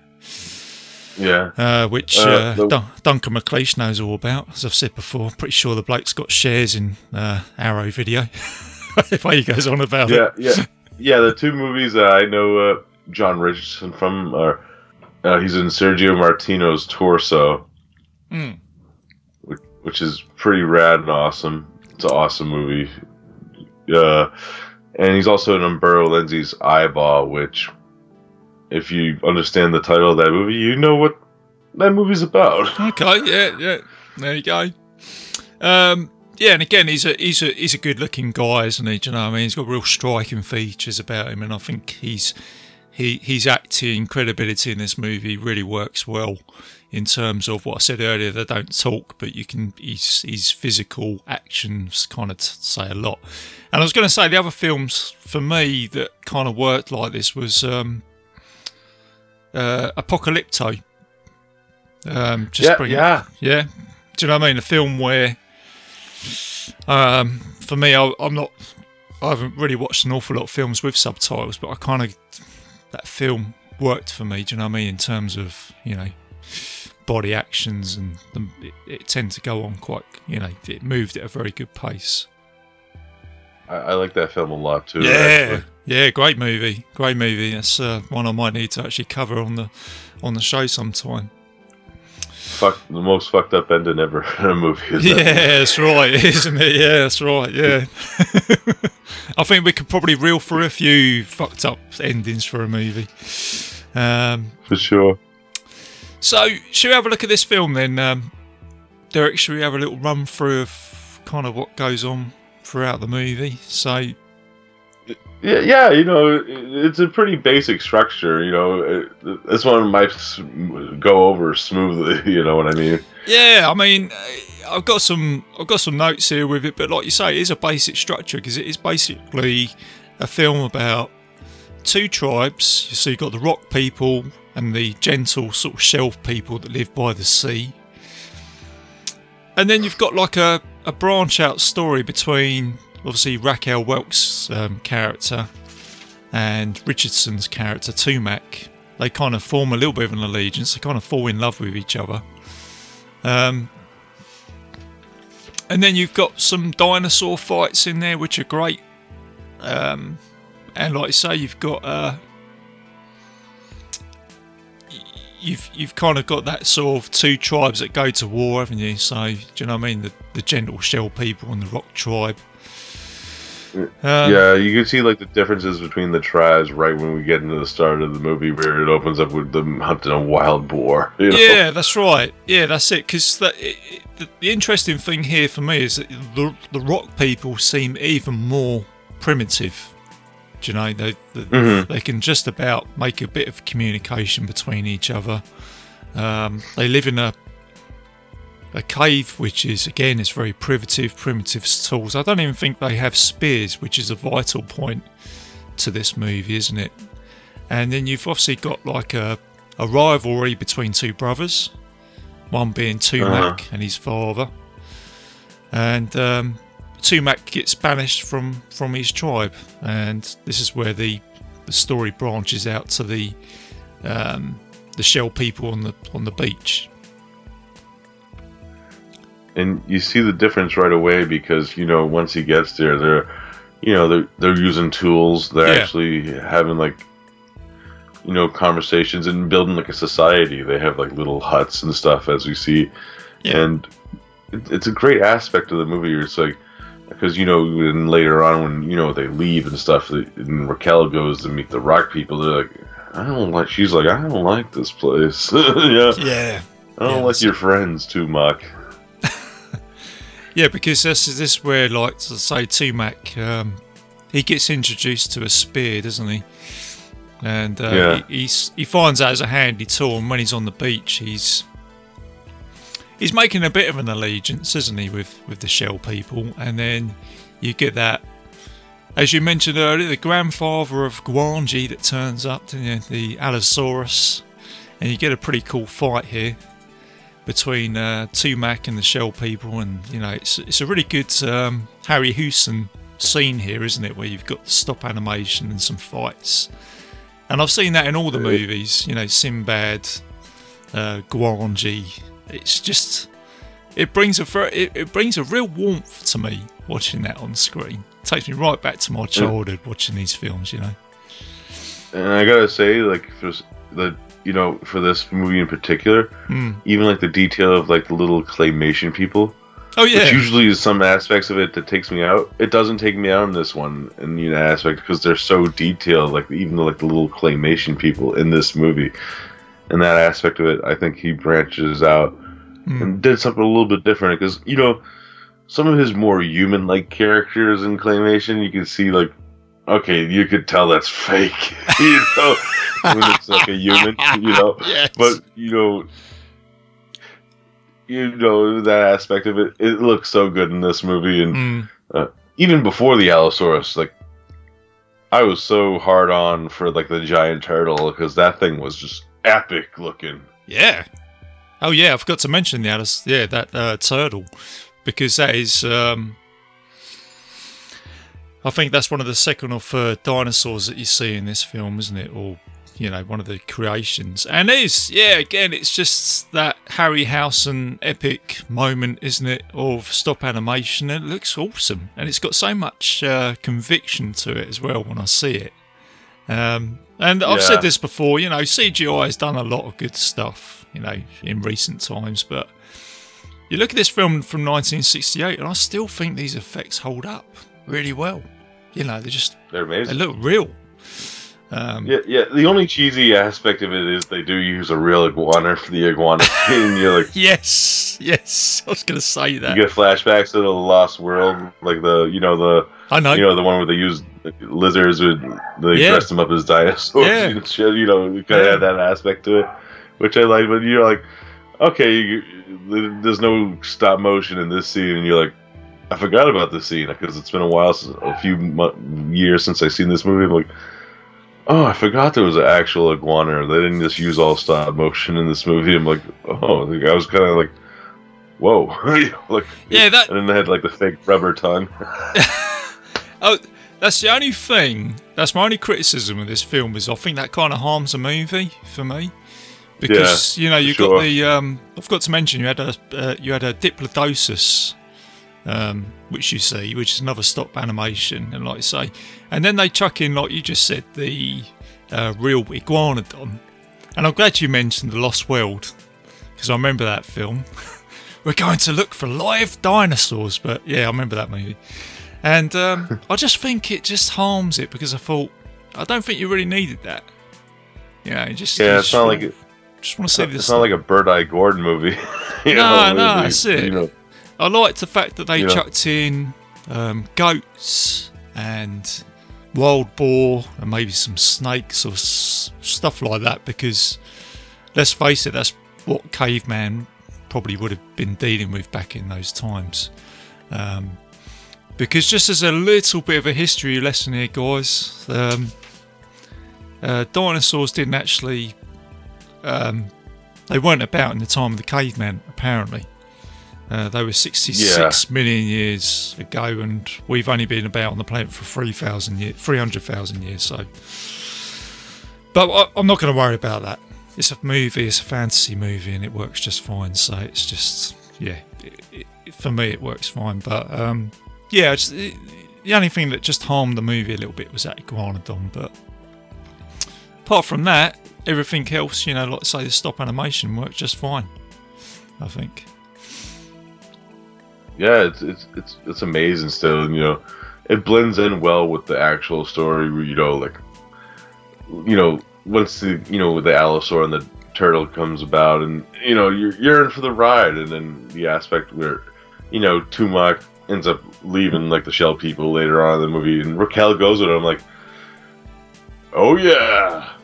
yeah, uh, which Uh, uh, the- Dun- Duncan McLeish knows all about. As I've said before, pretty sure the bloke's got shares in uh, Arrow Video. if he goes on about yeah, it. yeah, yeah. The two movies I know uh, John Richardson from are uh, he's in Sergio Martino's Torso, Mm. which, which is pretty rad and awesome. It's an awesome movie. Uh, and he's also in Umberto Lenzi's Eyeball, which, if you understand the title of that movie, you know what that movie's about. Okay, yeah, yeah. There you go. Um, yeah, and again, he's a he's a he's a good looking guy, isn't he? Do you know what I mean? He's got real striking features about him, and I think he's he his acting credibility in this movie really works well in terms of what I said earlier. They don't talk, but you can his his physical actions kind of t- say a lot. And I was going to say the other films for me that kind of worked like this was um, uh, Apocalypto. Um, just yeah, bring yeah. yeah. Do you know what I mean? A film where, um, for me, I, I'm not. I haven't really watched an awful lot of films with subtitles, but I kind of that film worked for me. Do you know what I mean? In terms of you know body actions, and the, it, it tended to go on quite. You know, it moved at a very good pace. I, I like that film a lot too. Yeah, actually. yeah, great movie, great movie. That's uh, one I might need to actually cover on the on the show sometime. Fuck, the most fucked up ending ever in a movie. Yeah, that? that's right, isn't it? Yeah, that's right. Yeah, I think we could probably reel through a few fucked up endings for a movie. Um, for sure. so, should we have a look at this film then, um, Derek? Should we have a little run through of kind of what goes on throughout the movie? So, Yeah, yeah, you know, it's a pretty basic structure. You know, this one might go over smoothly. You know what I mean? Yeah, I mean, I've got some I've got some notes here with it, but like you say, it is a basic structure because it is basically a film about two tribes. So you've got the rock people and the gentle sort of shelf people that live by the sea, and then you've got like a, a branch out story between obviously Raquel Welch's um, character and Richardson's character Tumac. They kind of form a little bit of an allegiance. They kind of fall in love with each other. Um, and then you've got some dinosaur fights in there, which are great. Um, and like I say, you've got uh, you've you've kind of got that sort of two tribes that go to war, haven't you? So do you know what I mean? The the gentle shell people and the rock tribe. Um, yeah, you can see like the differences between the tribes right when we get into the start of the movie, where it opens up with them hunting a wild boar. You know? Yeah, that's right. Yeah, that's it. Because the, the interesting thing here for me is that the, the rock people seem even more primitive. Do you know, they they, Mhm. they can just about make a bit of communication between each other. Um, they live in a a cave, which is again is very primitive, primitive tools. I don't even think they have spears, which is a vital point to this movie, isn't it? And then you've obviously got like a, a rivalry between two brothers, one being Tumac and his father. And um, Tumac gets banished from, from his tribe, and this is where the, the story branches out to the um, the shell people on the on the beach. And you see the difference right away because you know once he gets there, they're you know they're they're using tools. They're Yeah. actually having like you know conversations and building like a society. They have like little huts and stuff as we see, Yeah. and it, it's a great aspect of the movie. It's like because you know and later on when you know they leave and stuff, and Raquel goes to meet the rock people. They're like. I don't like. She's like, I don't like this place. yeah, Yeah, I don't Yeah, like your friends too much. Yeah, because this is this where like to say Tumac, um, he gets introduced to a spear, doesn't he? And uh, Yeah. he, he's he finds out as a handy tool, and when he's on the beach, he's he's making a bit of an allegiance, isn't he, with with the shell people? And then you get that, as you mentioned earlier, the grandfather of Gwangi that turns up, didn't the Allosaurus, and you get a pretty cool fight here between uh, Tumac and the shell people, and you know it's it's a really good um, Harryhausen scene here, isn't it? Where you've got the stop animation and some fights, and I've seen that in all the movies. You know, Sinbad, uh, Gwangi. It's just it brings a it, it brings a real warmth to me watching that on screen. takes me right back to my childhood watching these films. You know. And I gotta say, like, for the you know, for this movie in particular, Hmm. even like the detail of like the little claymation people, Oh yeah. which usually is some aspects of it that takes me out. It doesn't take me out in this one in you know aspect because they're so detailed. Like even like the little claymation people in this movie, and that aspect of it, I think he branches out Hmm. and did something a little bit different because you know some of his more human-like characters in claymation, you can see like. Okay, you could tell that's fake, you know, when it's like a human, you know. Yes. But you know, you know that aspect of it. It looks so good in this movie, and Hmm. even before the Allosaurus, like I was so hard on for like the giant turtle because that thing was just epic looking. Yeah. Oh yeah, I forgot to mention the Alice. Yeah, that uh, turtle, because that is. Um, I think that's one of the second or third dinosaurs that you see in this film, isn't it? Or you know one of the creations, and it is yeah. Again, it's just that Harryhausen epic moment, isn't it, of stop animation? And it looks awesome, and it's got so much uh, conviction to it as well when I see it. Um, and I've Yeah. said this before, you know, CGI has done a lot of good stuff, you know, in recent times, but you look at this film from 1968, and I still think these effects hold up really well. You know, they just They're amazing. they look real. Um, Yeah, yeah. The only cheesy aspect of it is they do use a real iguana for the iguana scene. You're like, Yes, yes, I was going to say that. you get flashbacks to the Lost World, like the, you know, the, I know. you know, the one where they use lizards with, they Yeah. dressed them up as dinosaurs Yeah. and shit. You know, you kind of Yeah. have that aspect to it, which I like. But you're like, okay, you, there's no stop motion in this scene, and you're like, I forgot about this scene because it's been a while, a few mo- years since I've seen this movie. I'm like, oh, I forgot there was an actual iguana. They didn't just use all stop motion in this movie. I'm like, oh, like, I was kind of like, whoa, like, Yeah, that- and then they had like the fake rubber tongue. Oh, that's the only thing. That's my only criticism of this film is I think that kind of harms the movie for me because you know you sure. got the. Um, I forgot to mention you had a uh, you had a Diplodocus, um, which you see, which is another stop animation, and like I say, and then they chuck in like you just said the uh, real iguanodon, and I'm glad you mentioned the Lost World because I remember that film. We're going to look for live dinosaurs, but yeah, I remember that movie. And um, I just think it just harms it because I thought I don't think you really needed that. You know, just Yeah, it's not like just, just want to see It's this. It's not like a Bert I. Gordon movie. you No, know, no, that's it. You know, I liked the fact that they Yeah. chucked in um, goats and wild boar and maybe some snakes or s- stuff like that because let's face it, that's what caveman probably would have been dealing with back in those times. Um, because just as a little bit of a history lesson here, guys, um, uh, dinosaurs didn't actually. Um, they weren't about in the time of the caveman, apparently. Uh, they were sixty-six million years ago, and we've only been about on the planet for 3,000 years, 300,000 years. So, but I, I'm not going to worry about that. It's a movie, it's a fantasy movie, and it works just fine. So it's just, yeah, it, it, for me, it works fine. But um, yeah, it, the only thing that just harmed the movie a little bit was that iguanodon. But apart from that, everything else, you know, like say the stop animation worked just fine. I think. Yeah, it's it's it's it's amazing still, and you know, it blends in well with the actual story. Where, you know, like, you know, once the you know the Allosaur and the turtle comes about, and you know you're you're in for the ride, and then the aspect where, you know, Tumac ends up leaving like the shell people later on in the movie, and Raquel goes with him like, oh yeah,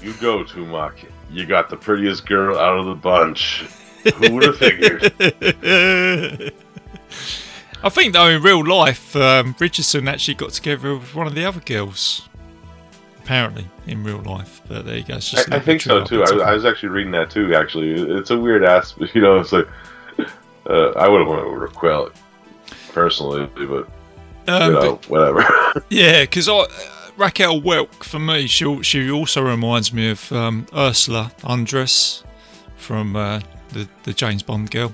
you go Tumac, you got the prettiest girl out of the bunch. Who would have figured? I think though in real life, um, Richardson actually got together with one of the other girls. Apparently, in real life, but there you go. It's just a I, I think so too. I, I was actually reading that too. Actually, it's a weird ass. You know, it's like uh, I would have wanted to Raquel personally, but Um, you know, but- whatever. yeah, because I. Raquel Welch for me, she she also reminds me of um, Ursula Andress from uh, the the James Bond girl,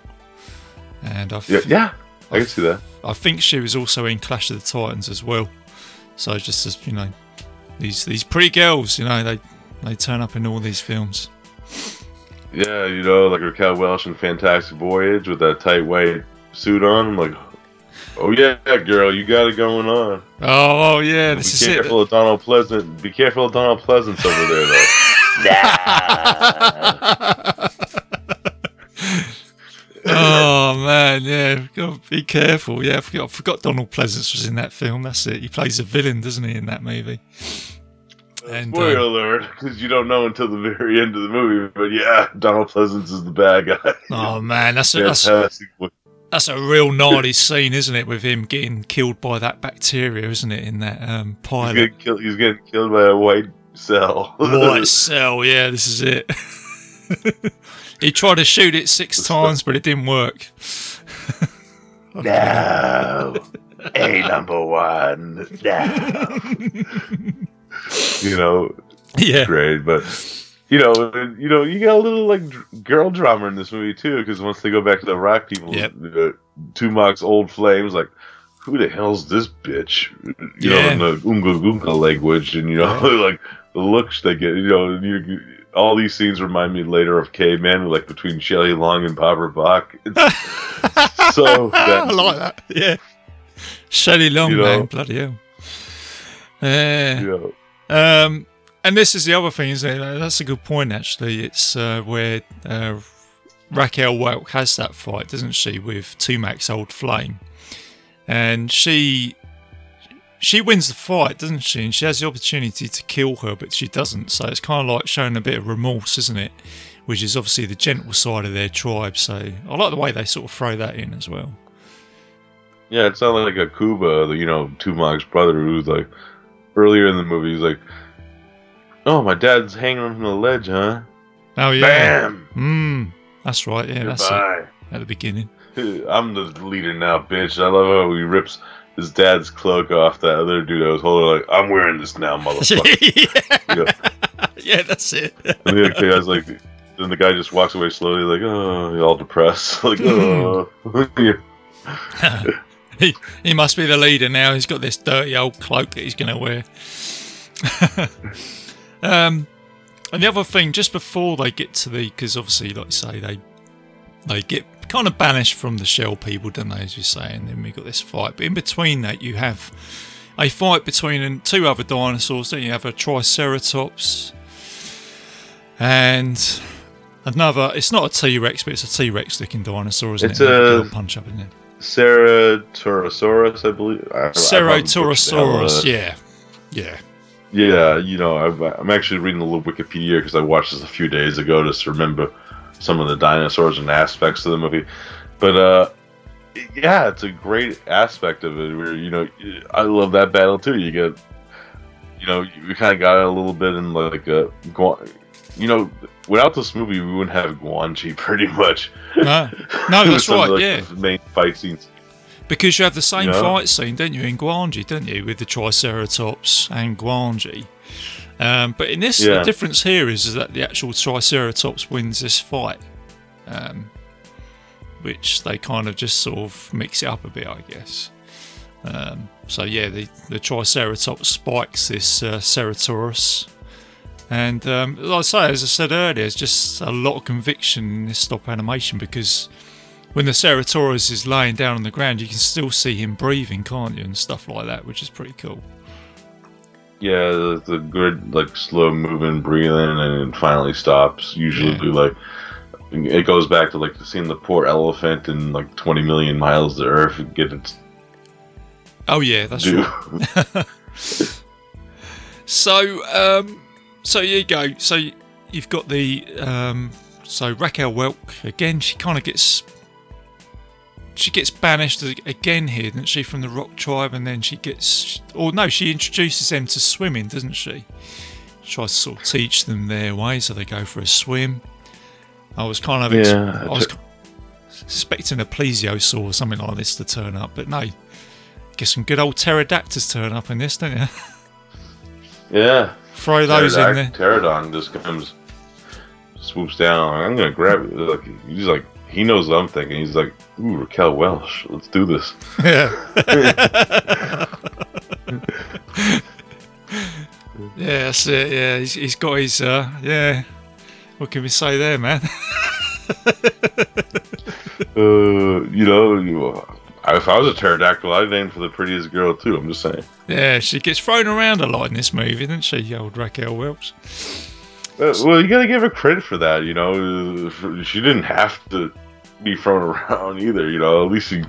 and I yeah, yeah, I can see that. I think she was also in Clash of the Titans as well. So just as you know, these these pretty girls, you know, they they turn up in all these films. Yeah, you know, like Raquel Welch in Fantastic Voyage with that tight white suit on. I'm like, oh yeah, girl, you got it going on. Oh, oh yeah, Be this is it. careful of Donald Pleasence. Be careful of Donald Pleasence over there, though. yeah, got to be careful. Yeah, I forgot, I forgot Donald Pleasence was in that film. That's it. He plays a villain, doesn't he, in that movie? And, Spoiler uh, alert, because you don't know until the very end of the movie. But yeah, Donald Pleasence is the bad guy. Oh man, that's a, that's that's a real gnarly scene, isn't it? With him getting killed by that bacteria, isn't it? In that um, He's pilot. getting killed. He's getting killed by a white cell. White cell, yeah, this is it. he tried to shoot it six times, but it didn't work. No, a number one. No. you know, Yeah. great. But you know, you know, you got a little like girl drama in this movie too, because once they go back to the rock people, Yep. uh, old flames like. Who the hell's this bitch? You Yeah. know, in the Goomga language, and you know, like the looks they get. You know, you, all these scenes remind me later of Caveman, like between Shelley Long and Barbara Bach. It's so I like that. Yeah. Shelley Long, You know. man. Bloody hell. Yeah. You know, Um, and this is the other thing, isn't it? That's a good point, actually. It's uh, where uh, Raquel Welch has that fight, doesn't she, with Tumac's old flame, and she she wins the fight, doesn't she? And she has the opportunity to kill her, but she doesn't. So it's kind of like showing a bit of remorse, isn't it? Which is obviously the gentle side of their tribe. So I like the way they sort of throw that in as well. Yeah, it sounded like a Kuba, the, you know, Tumac's brother, who's like earlier in the movie. He's like, "Oh, my dad's hanging from the ledge, huh?" Oh yeah, Bam! mm, that's right. Yeah, that's it Goodbye. at the beginning. I'm the leader now, bitch. I love how he rips his dad's cloak off that other dude I was holding. Like, I'm wearing this now, motherfucker. yeah. Yeah. that's it. And the other guy's like, then the guy just walks away slowly, like, oh, you're all depressed, like, oh. He, he must be the leader now. He's got this dirty old cloak that he's going to wear. um, and the other thing, just before they get to the, because obviously, like you say, they they get kind of banished from the shell people, don't they? As you say, and then we got this fight. But in between that, you have a fight between two other dinosaurs. Then you have a Triceratops and another. It's not a T Rex, but it's a T Rex looking dinosaur, isn't It's it? Another a- punch up in there. Ceratorosaurus, I believe. I- I probably butchered the hell out of Ceratorosaurus, that. yeah. Yeah. Yeah, you know, I've, I'm actually reading a little Wikipedia because I watched this a few days ago just to remember some of the dinosaurs and aspects of the movie. But uh, yeah, it's a great aspect of it. Where you know, I love that battle too. You get, you know, you kind of got it a little bit in like a, you know, without this movie, we wouldn't have Gwangi pretty much. No, no, that's right, like, yeah. main fight scenes. Because you have the same Yeah. fight scene, don't you, in Gwangi, don't you, with the Triceratops and Gwangi. Um, but in this, the difference here is, is that the actual Triceratops wins this fight, um, which they kind of just sort of mix it up a bit, I guess. Um, so yeah, the, the Triceratops spikes this uh, Ceratosaurus. And um, like I say, as I said earlier, there's just a lot of conviction in this stop animation because when the Ceratosaurus is laying down on the ground, you can still see him breathing, can't you, and stuff like that, which is pretty cool. Yeah, the, the good like slow moving breathing, and it finally stops. Usually, Yeah. like it goes back to like seeing the poor elephant in like 20 million miles to Earth and get its Oh yeah, that's due. right. So, um, so here you go. So you've got the um, so Raquel Welch again. She kind of gets she gets banished again here, doesn't she, from the Rock Tribe, and then she gets or no, she introduces them to swimming, doesn't she? Tries to sort of teach them their way, so they go for a swim. I was kind of ex- Yeah, I was expecting a plesiosaur or something like this to turn up, but no. Get some good old pterodactyls turn up in this, don't you? yeah, Throw those in there. Pterodon just comes, swoops down. I'm gonna grab it. Like he's like he knows what I'm thinking. He's like, ooh, Raquel Welch, let's do this. Yeah. yeah, that's it. Yeah, he's, he's got his. Uh, yeah. What can we say there, man? Uh, you know, you, if I was a pterodactyl, I'd aim for the prettiest girl too. I'm just saying. yeah, she gets thrown around a lot in this movie, doesn't she, old Raquel Welch? Well, you gotta give her credit for that. You know, she didn't have to be thrown around either. You know, at least she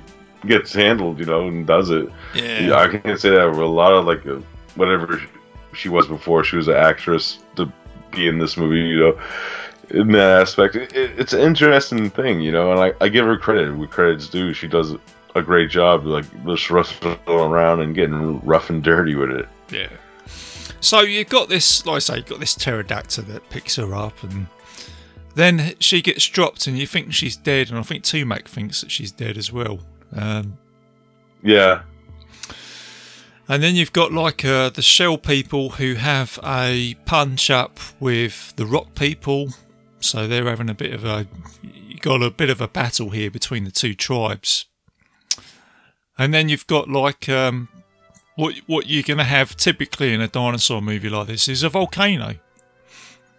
gets handled. You know, and does it. Yeah. I can't say that a lot of like uh, whatever she was before she was an actress to be in this movie. You know, in that aspect, it, it- it's an interesting thing. You know, and I, I give her credit where credit's due. She does a great job, like just rushing around and getting rough and dirty with it. Yeah. So you've got this, like I say, you've got this pterodactyl that picks her up, and then she gets dropped, and you think she's dead, and I think Tumac thinks that she's dead as well. Um, Yeah, And then you've got like uh, the Shell people who have a punch up with the Rock people. So they're having a bit of a you got a bit of a battle here between the two tribes. And then you've got like um, what what you're going to have typically in a dinosaur movie like this is a volcano.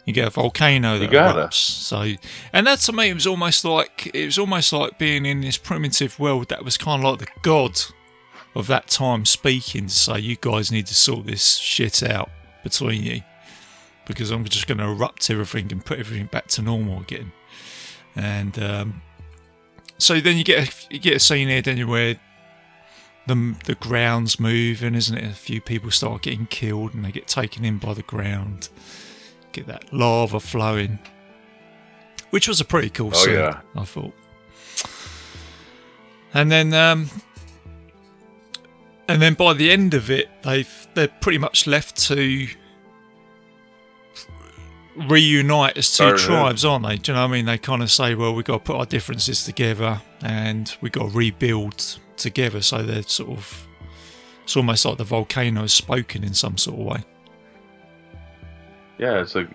You get a volcano that erupts. So, and that to me it was almost like it was almost like being in this primitive world that was kind of like the god of that time speaking to say, "You guys need to sort this shit out between you, because I'm just going to erupt everything and put everything back to normal again." And um, so then you get a, you get a scene here, then where the the ground's moving, isn't it? A few people start getting killed and they get taken in by the ground. Get that lava flowing, which was a pretty cool Oh, scene. yeah. I thought. And then, um, and then by the end of it, they've they're pretty much left to reunite as two Sorry, tribes, aren't they? Do you know what I mean? They kind of say, well, we've got to put our differences together and we've got to rebuild together. So they're sort of, it's almost like the volcano has spoken in some sort of way. Yeah, it's like,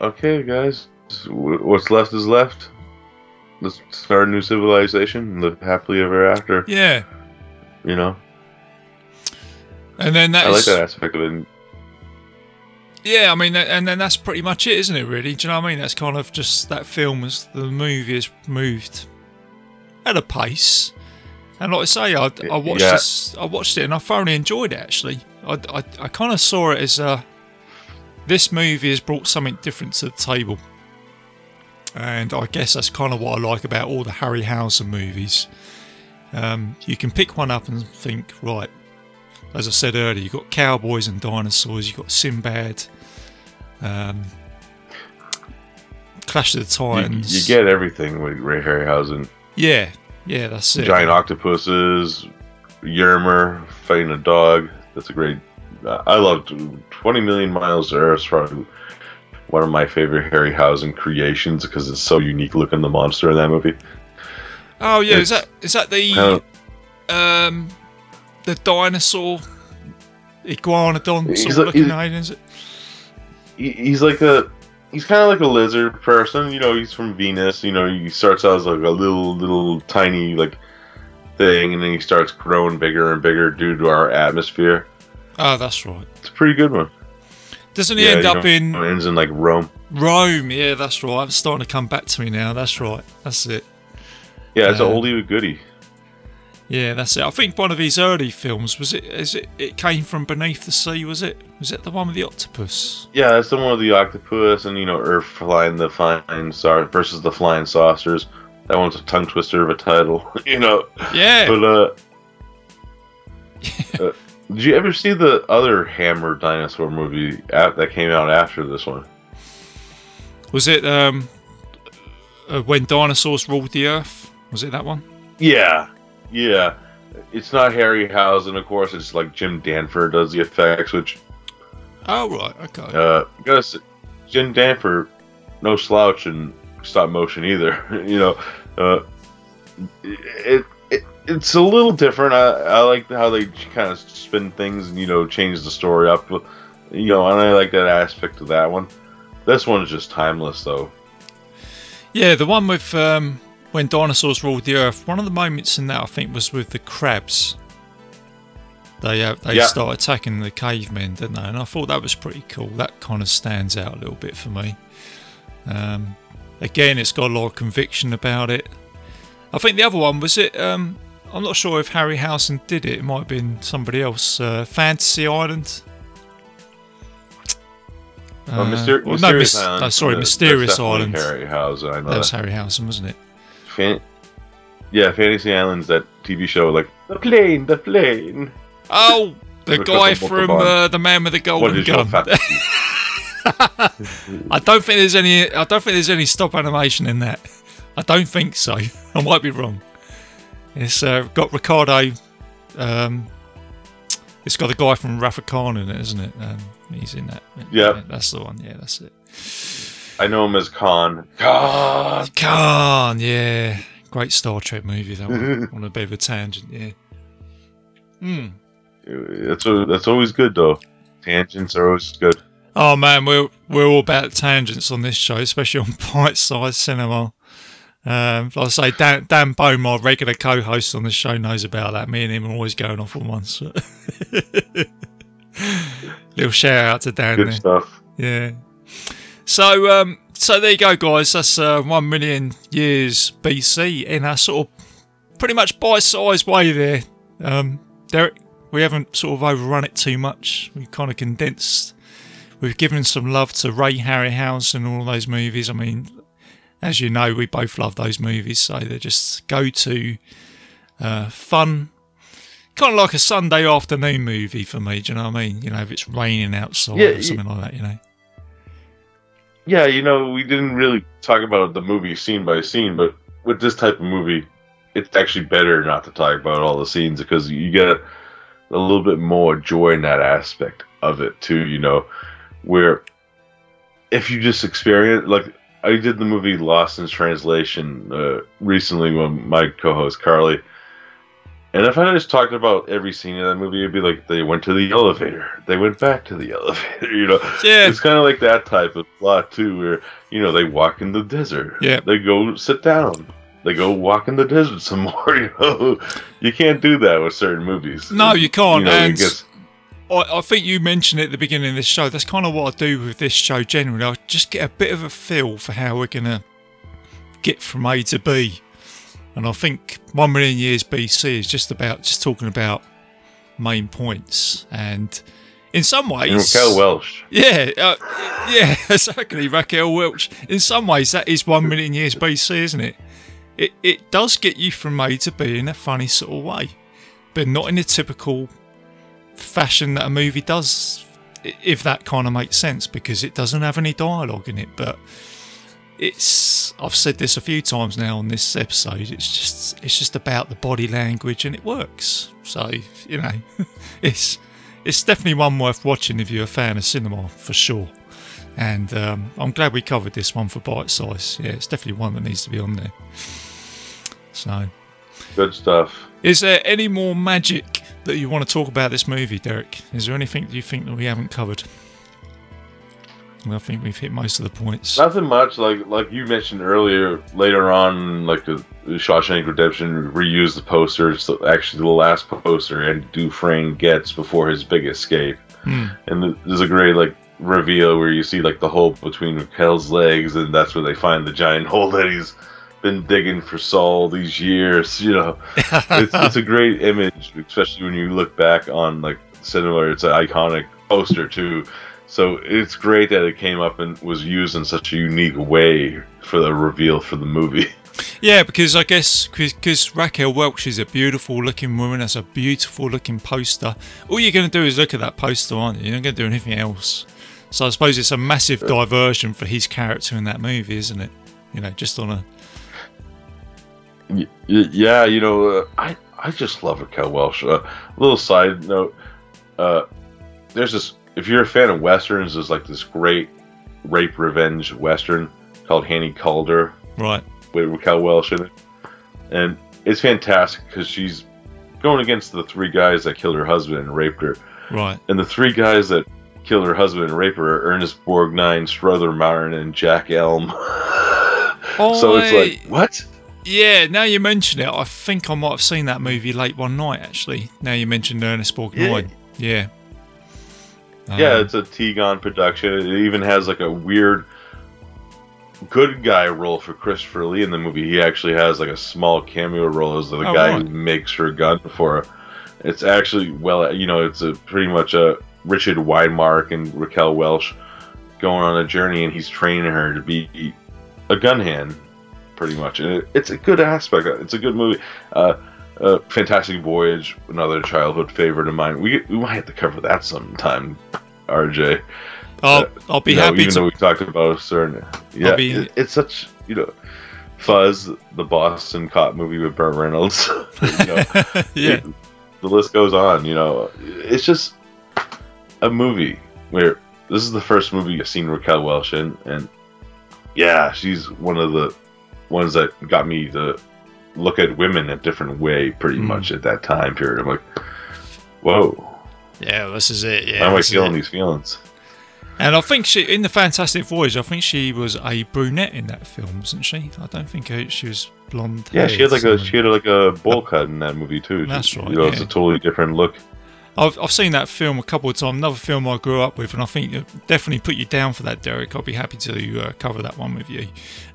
okay, guys, what's left is left. Let's start a new civilization and live happily ever after. Yeah. You know, And then that's, I like that aspect of it. Yeah, I mean, and then that's pretty much it, isn't it? Really, do you know what I mean? That's kind of just that film as the movie has moved at a pace, and like I say, I, I watched Yeah. this, I watched it, and I thoroughly enjoyed it. Actually, I, I, I kind of saw it as a this movie has brought something different to the table, and I guess that's kind of what I like about all the Harryhausen movies. Um, you can pick one up and think, right, as I said earlier, you've got cowboys and dinosaurs, you've got Sinbad, um, Clash of the You, Titans. you get everything with Ray Harryhausen. yeah, yeah, that's it. Giant octopuses, Ymir fighting a dog. That's a great. I loved 20 Million Miles to Earth. Probably one of my favorite Harryhausen creations because it's so unique looking. The monster in that movie. Oh yeah, is that is that the um the dinosaur iguanodon sort of like- looking alien? Is it? he's like a he's kind of like a lizard person you know he's from venus you know he starts out as like a little little tiny like thing and then he starts growing bigger and bigger due to our atmosphere Oh, that's right. it's a pretty good one Doesn't he Yeah, end up know, in ends in like rome Rome? Yeah, that's right. It's starting to come back to me now. That's right. That's it. yeah it's Uh, an oldie but goodie Yeah, that's it. I think one of his early films was it. Is it? It came from beneath the sea. Was it? Was it the one with the octopus? yeah that's the one with the octopus and you know earth flying the flying saucer versus the flying saucers that one's a tongue twister of a title you know Yeah. But uh, uh, did you ever see the other Hammer dinosaur movie at, that came out after this one? Was it um uh, when dinosaurs ruled the earth? Was it that one? Yeah, yeah. It's not Harryhausen, of course. It's like Jim Danforth does the effects, which Oh right. Okay. uh, say, Jim Danforth, no slouch in stop motion either. you know, uh, it, it it's a little different. I, I like how they kind of spin things and you know change the story up. You know, and I like that aspect of that one. This one is just timeless, though. Yeah, the one with um, when dinosaurs ruled the earth. One of the moments in that I think was with the crabs. They uh, they Yeah. start attacking the cavemen, didn't they? And I thought that was pretty cool. That kind of stands out a little bit for me. Um, again, it's got a lot of conviction about it. I think the other one was it. Um, I'm not sure if Harry Harryhausen did it. It might have been somebody else. Uh, Fantasy Island. Uh, Uh, Myster- well, no, Mysterious Mys- Island. no, sorry, uh, Mysterious that's Island. Harryhausen. I know That was. Harryhausen, wasn't it? Fan- yeah, Fantasy Island's that TV show, like the plane, the plane. Oh, the Look guy from uh, the man with the golden is gun. fantasy? I don't think there's any. I don't think there's any stop animation in that. I don't think so. I might be wrong. It's uh, got Ricardo. Um, it's got the guy from Wrath of Khan in it, isn't it? Um, he's in that. Yeah, that's the one. Yeah, that's it. I know him as Khan. Khan. Khan, yeah, great Star Trek movie. That one on a bit of a tangent. Yeah. Hmm. That's a, that's always good though. Tangents are always good. Oh man, we're we're all about tangents on this show, especially on bite-sized cinema. Um, like I say, Dan, Dan Bone, my regular co-host on the show, knows about that. Me and him are always going off on one. So. Little shout out to Dan. Good there. stuff. Yeah. So, um, so there you go, guys. That's uh, one million years BC in a sort of pretty much bite-sized way there. Um, Derek, we haven't sort of overrun it too much. We've kind of condensed. We've given some love to Ray Harryhausen and all those movies. I mean, as you know, we both love those movies, so they're just go-to uh, fun. Kind of like a Sunday afternoon movie for me. Do you know what I mean? You know, if it's raining outside Yeah, or something like that. You know. Yeah, you know, we didn't really talk about the movie scene by scene, but with this type of movie, it's actually better not to talk about all the scenes because you get a, little bit more joy in that aspect of it too. You know, where if you just experience like I did the movie Lost in Translation uh, recently with my co-host Carly, and if I just talked about every scene in that movie, it'd be like they went to the elevator, they went back to the elevator, you know. Yeah. It's kind of like that type of plot too, where you know they walk in the desert, Yeah. they go sit down, they go walk in the desert some more. You know, you can't do that with certain movies. No, you can't, You know, and- gets- I, I think you mentioned it at the beginning of this show. That's kind of what I do with this show generally. I just get a bit of a feel for how we're gonna get from A to B, and I think one million years BC is just about just talking about main points, and in some ways, Raquel Welch. yeah, uh, yeah, exactly. Raquel Welch. In some ways, that is one million years BC, isn't it? It it does get you from A to B in a funny sort of way, but not in a typical fashion that a movie does. If that kind of makes sense, because it doesn't have any dialogue in it, but it's. I've said this a few times now on this episode. It's just it's just about the body language, and it works. So you know, it's it's definitely one worth watching if you're a fan of cinema for sure. And um, I'm glad we covered this one for bite size. Yeah, it's definitely one that needs to be on there. So, Good stuff. is there any more magic that you want to talk about this movie, Derek? Is there anything that you think that we haven't covered? I think we've hit most of the points. Nothing much. Like like you mentioned earlier. Later on, like the, Shawshank Redemption reused the poster. It's actually the last poster and Dufresne gets before his big escape. Hmm. And there's a great like reveal where you see like the hole between Raquel's legs, and that's where they find the giant hole that he's been digging for all these years. You know, it's, it's a great image, especially when you look back on like cinema. It's an iconic poster too. So it's great that it came up and was used in such a unique way for the reveal for the movie. Yeah, because I guess because Raquel Welch is a beautiful looking woman, that's a beautiful looking poster. All you're going to do is look at that poster, aren't you? You're not going to do anything else. So I suppose it's a massive diversion for his character in that movie, isn't it? You know, just on a. yeah, you know, uh, I I just love Raquel Welch. Uh, little side note, uh, there's this. If you're a fan of westerns, there's like this great rape revenge western called Hannie Caulder right. with Raquel Welch in it, and it's fantastic because she's going against the three guys that killed her husband and raped her, Right. and the three guys that killed her husband and raped her are Ernest Borgnine, Strother Martin, and Jack Elam. oh, so it's like what? Yeah, now you mention it, I think I might have seen that movie late one night. Actually, now you mentioned Ernest Borgnine. Yeah. Yeah, Um, it's a Tigon production. It even has like a weird good guy role for Christopher Lee in the movie. He actually has like a small cameo role as the Oh, guy right. who makes her gun for her. It's actually well, you know, it's a pretty much a Richard Widmark and Raquel Welch going on a journey, and he's training her to be a gun hand, pretty much. And it, it's a good aspect. It's a good movie. Uh, uh, Fantastic Voyage, another childhood favorite of mine. We we might have to cover that sometime, RJ. I'll, uh, I'll be You know, happy even to. though we talked about a certain, yeah, be- it- it's such you know, Fuzz, the Boston cop movie with Burt Reynolds. you know, yeah. it- the list goes on. You know, it's just a movie where this is the first movie I've seen Raquel Welch in, and yeah, she's one of the ones that got me to look at women a different way, pretty Mm. much at that time period. I'm like, whoa, Yeah, this is it. Yeah, Why am I feeling these feelings? And I think she in the Fantastic Voyage. I think she was a brunette in that film, wasn't she? I don't think she was blonde. Yeah, she had like a she had like a bowl cut in that movie too. That's right, You know, it's yeah. a totally different look. I've, I've seen that film a couple of times. Another film I grew up with, and I think it definitely put you down for that, Derek. I'll be happy to uh, cover that one with you.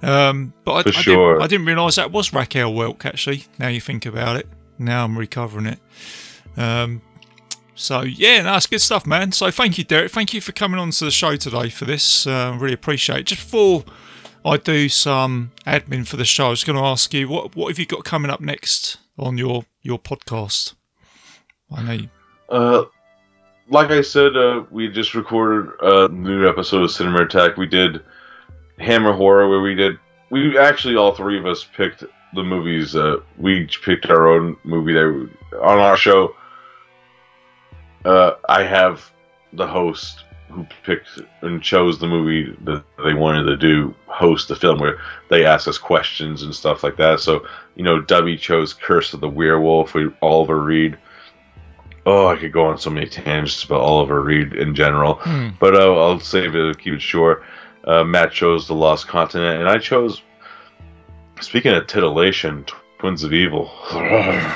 Um, but I, For I sure. didn't, I didn't realise that was Raquel Welch. Actually, now you think about it, now I'm recovering it. Um, so yeah, no, it's good stuff, man. So thank you, Derek. Thank you for coming on to the show today for this. Uh, really appreciate it. Just before I do some admin for the show, I was going to ask you what what have you got coming up next on your your podcast? I know. You, Uh, like I said, uh, we just recorded a new episode of Cinema Attack. We did Hammer Horror, where we did. We actually all three of us picked the movies. Uh, we each picked our own movie that we- on our show. Uh, I have the host who picked and chose the movie that they wanted to do host the film where they ask us questions and stuff like that. So you know, Dubby chose Curse of the Werewolf with Oliver Reed. Oh, I could go on so many tangents about Oliver Reed in general, Hmm. but uh, I'll save it, keep it short. Uh, Matt chose The Lost Continent, and I chose. Speaking of titillation, Twins of Evil. oh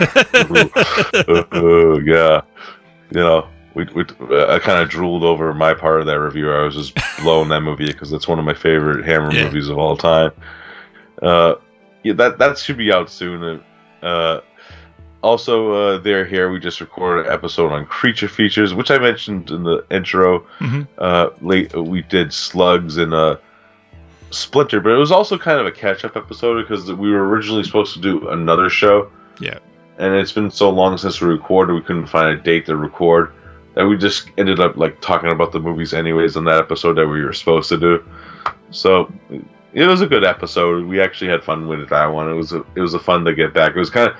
yeah, you know, we, we I kind of drooled over my part of that review. I was just blowing that movie because it's one of my favorite Hammer Yeah. movies of all time. Uh, yeah, that that should be out soon. Uh, also, uh, there here we just recorded an episode on creature features, which I mentioned in the intro. Mhm. Uh, late we did slugs and uh, Splinter, but it was also kind of a catch-up episode because we were originally supposed to do another show. Yeah. And it's been so long since we recorded, we couldn't find a date to record that we just ended up like talking about the movies anyways on that episode that we were supposed to do. So it was a good episode. We actually had fun with that one. It was a, it was a fun to get back. It was kind of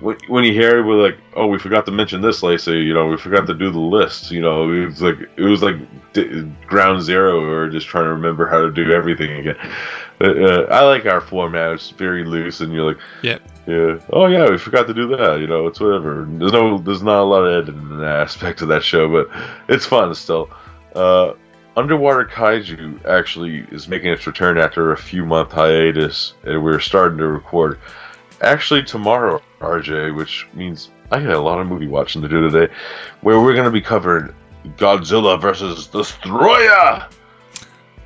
when, when you hear it, we're like, oh, we forgot to mention this, Lacey. You know, we forgot to do the list. You know, it was like it was like ground zero. We were just trying to remember how to do everything again. Uh, I like our format. It's very loose, and you're like, yeah, yeah, oh yeah, we forgot to do that. You know, it's whatever. There's no, there's not a lot of editing in that aspect of that show, but it's fun still. Uh, Underwater Kaiju actually is making its return after a few month hiatus, and we're starting to record. Actually, tomorrow, RJ, which means I got a lot of movie watching to do today, where we're going to be covering Godzilla versus Destoroyah.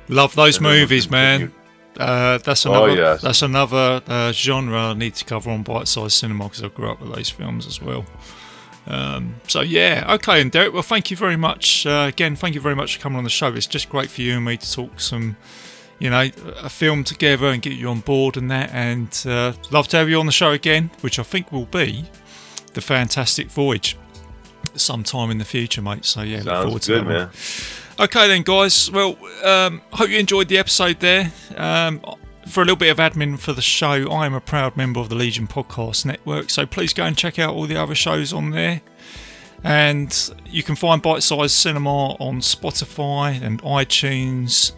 Love those And movies, man. Uh, that's Oh, another. yes. That's another uh, genre I need to cover on Bite Size Cinema because I grew up with those films as well. Um, so yeah, okay, and Derek. Well, thank you very much uh, again. Thank you very much for coming on the show. It's just great for you and me to talk some, you know, a film together and get you on board and that. And uh, love to have you on the show again, which I think will be the Fantastic Voyage sometime in the future, mate. So yeah, look forward Sounds to good, that man. Okay then, guys. Well, um, hope you enjoyed the episode there. Um, for a little bit of admin for the show, I am a proud member of the Legion Podcast Network, so please go and check out all the other shows on there. And you can find Bite Size Cinema on Spotify and iTunes.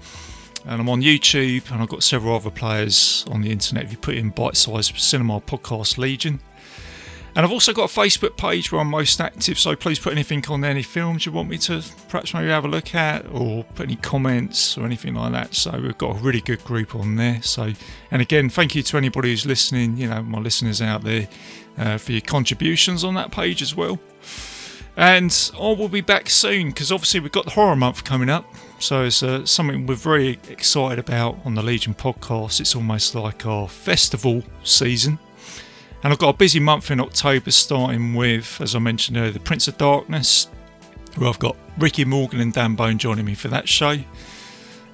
And I'm on YouTube, and I've got several other players on the internet. If you put in Bite Size Cinema Podcast Legion, and I've also got a Facebook page where I'm most active, so please put anything on there, any films you want me to perhaps maybe have a look at, or put any comments or anything like that. So we've got a really good group on there. So, and again, thank you to anybody who's listening, you know, my listeners out there, uh, for your contributions on that page as well. And I will be back soon because obviously we've got the horror month coming up. So it's uh, something we're very excited about on the Legion podcast. It's almost like our festival season. And I've got a busy month in October, starting with, as I mentioned earlier, The Prince of Darkness, where I've got Ricky Morgan and Dan Bone joining me for that show.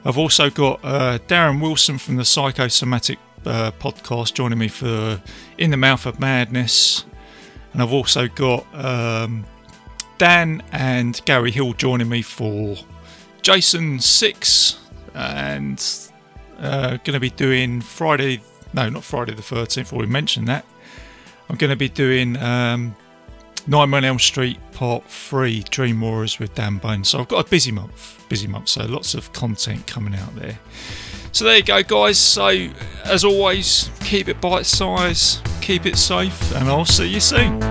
I've also got uh, Darren Wilson from the Psychosomatic uh, podcast joining me for In the Mouth of Madness. And I've also got um, Dan and Gary Hill joining me for Jason 6 and uh, going to be doing Friday, no, not Friday the 13th, already mentioned that. I'm going to be doing um, Nightmare on Elm Street Part 3 Dream Warriors with Dan Bone. So I've got a busy month, busy month, so lots of content coming out there. So there you go, guys. So as always, keep it bite size, keep it safe, and I'll see you soon.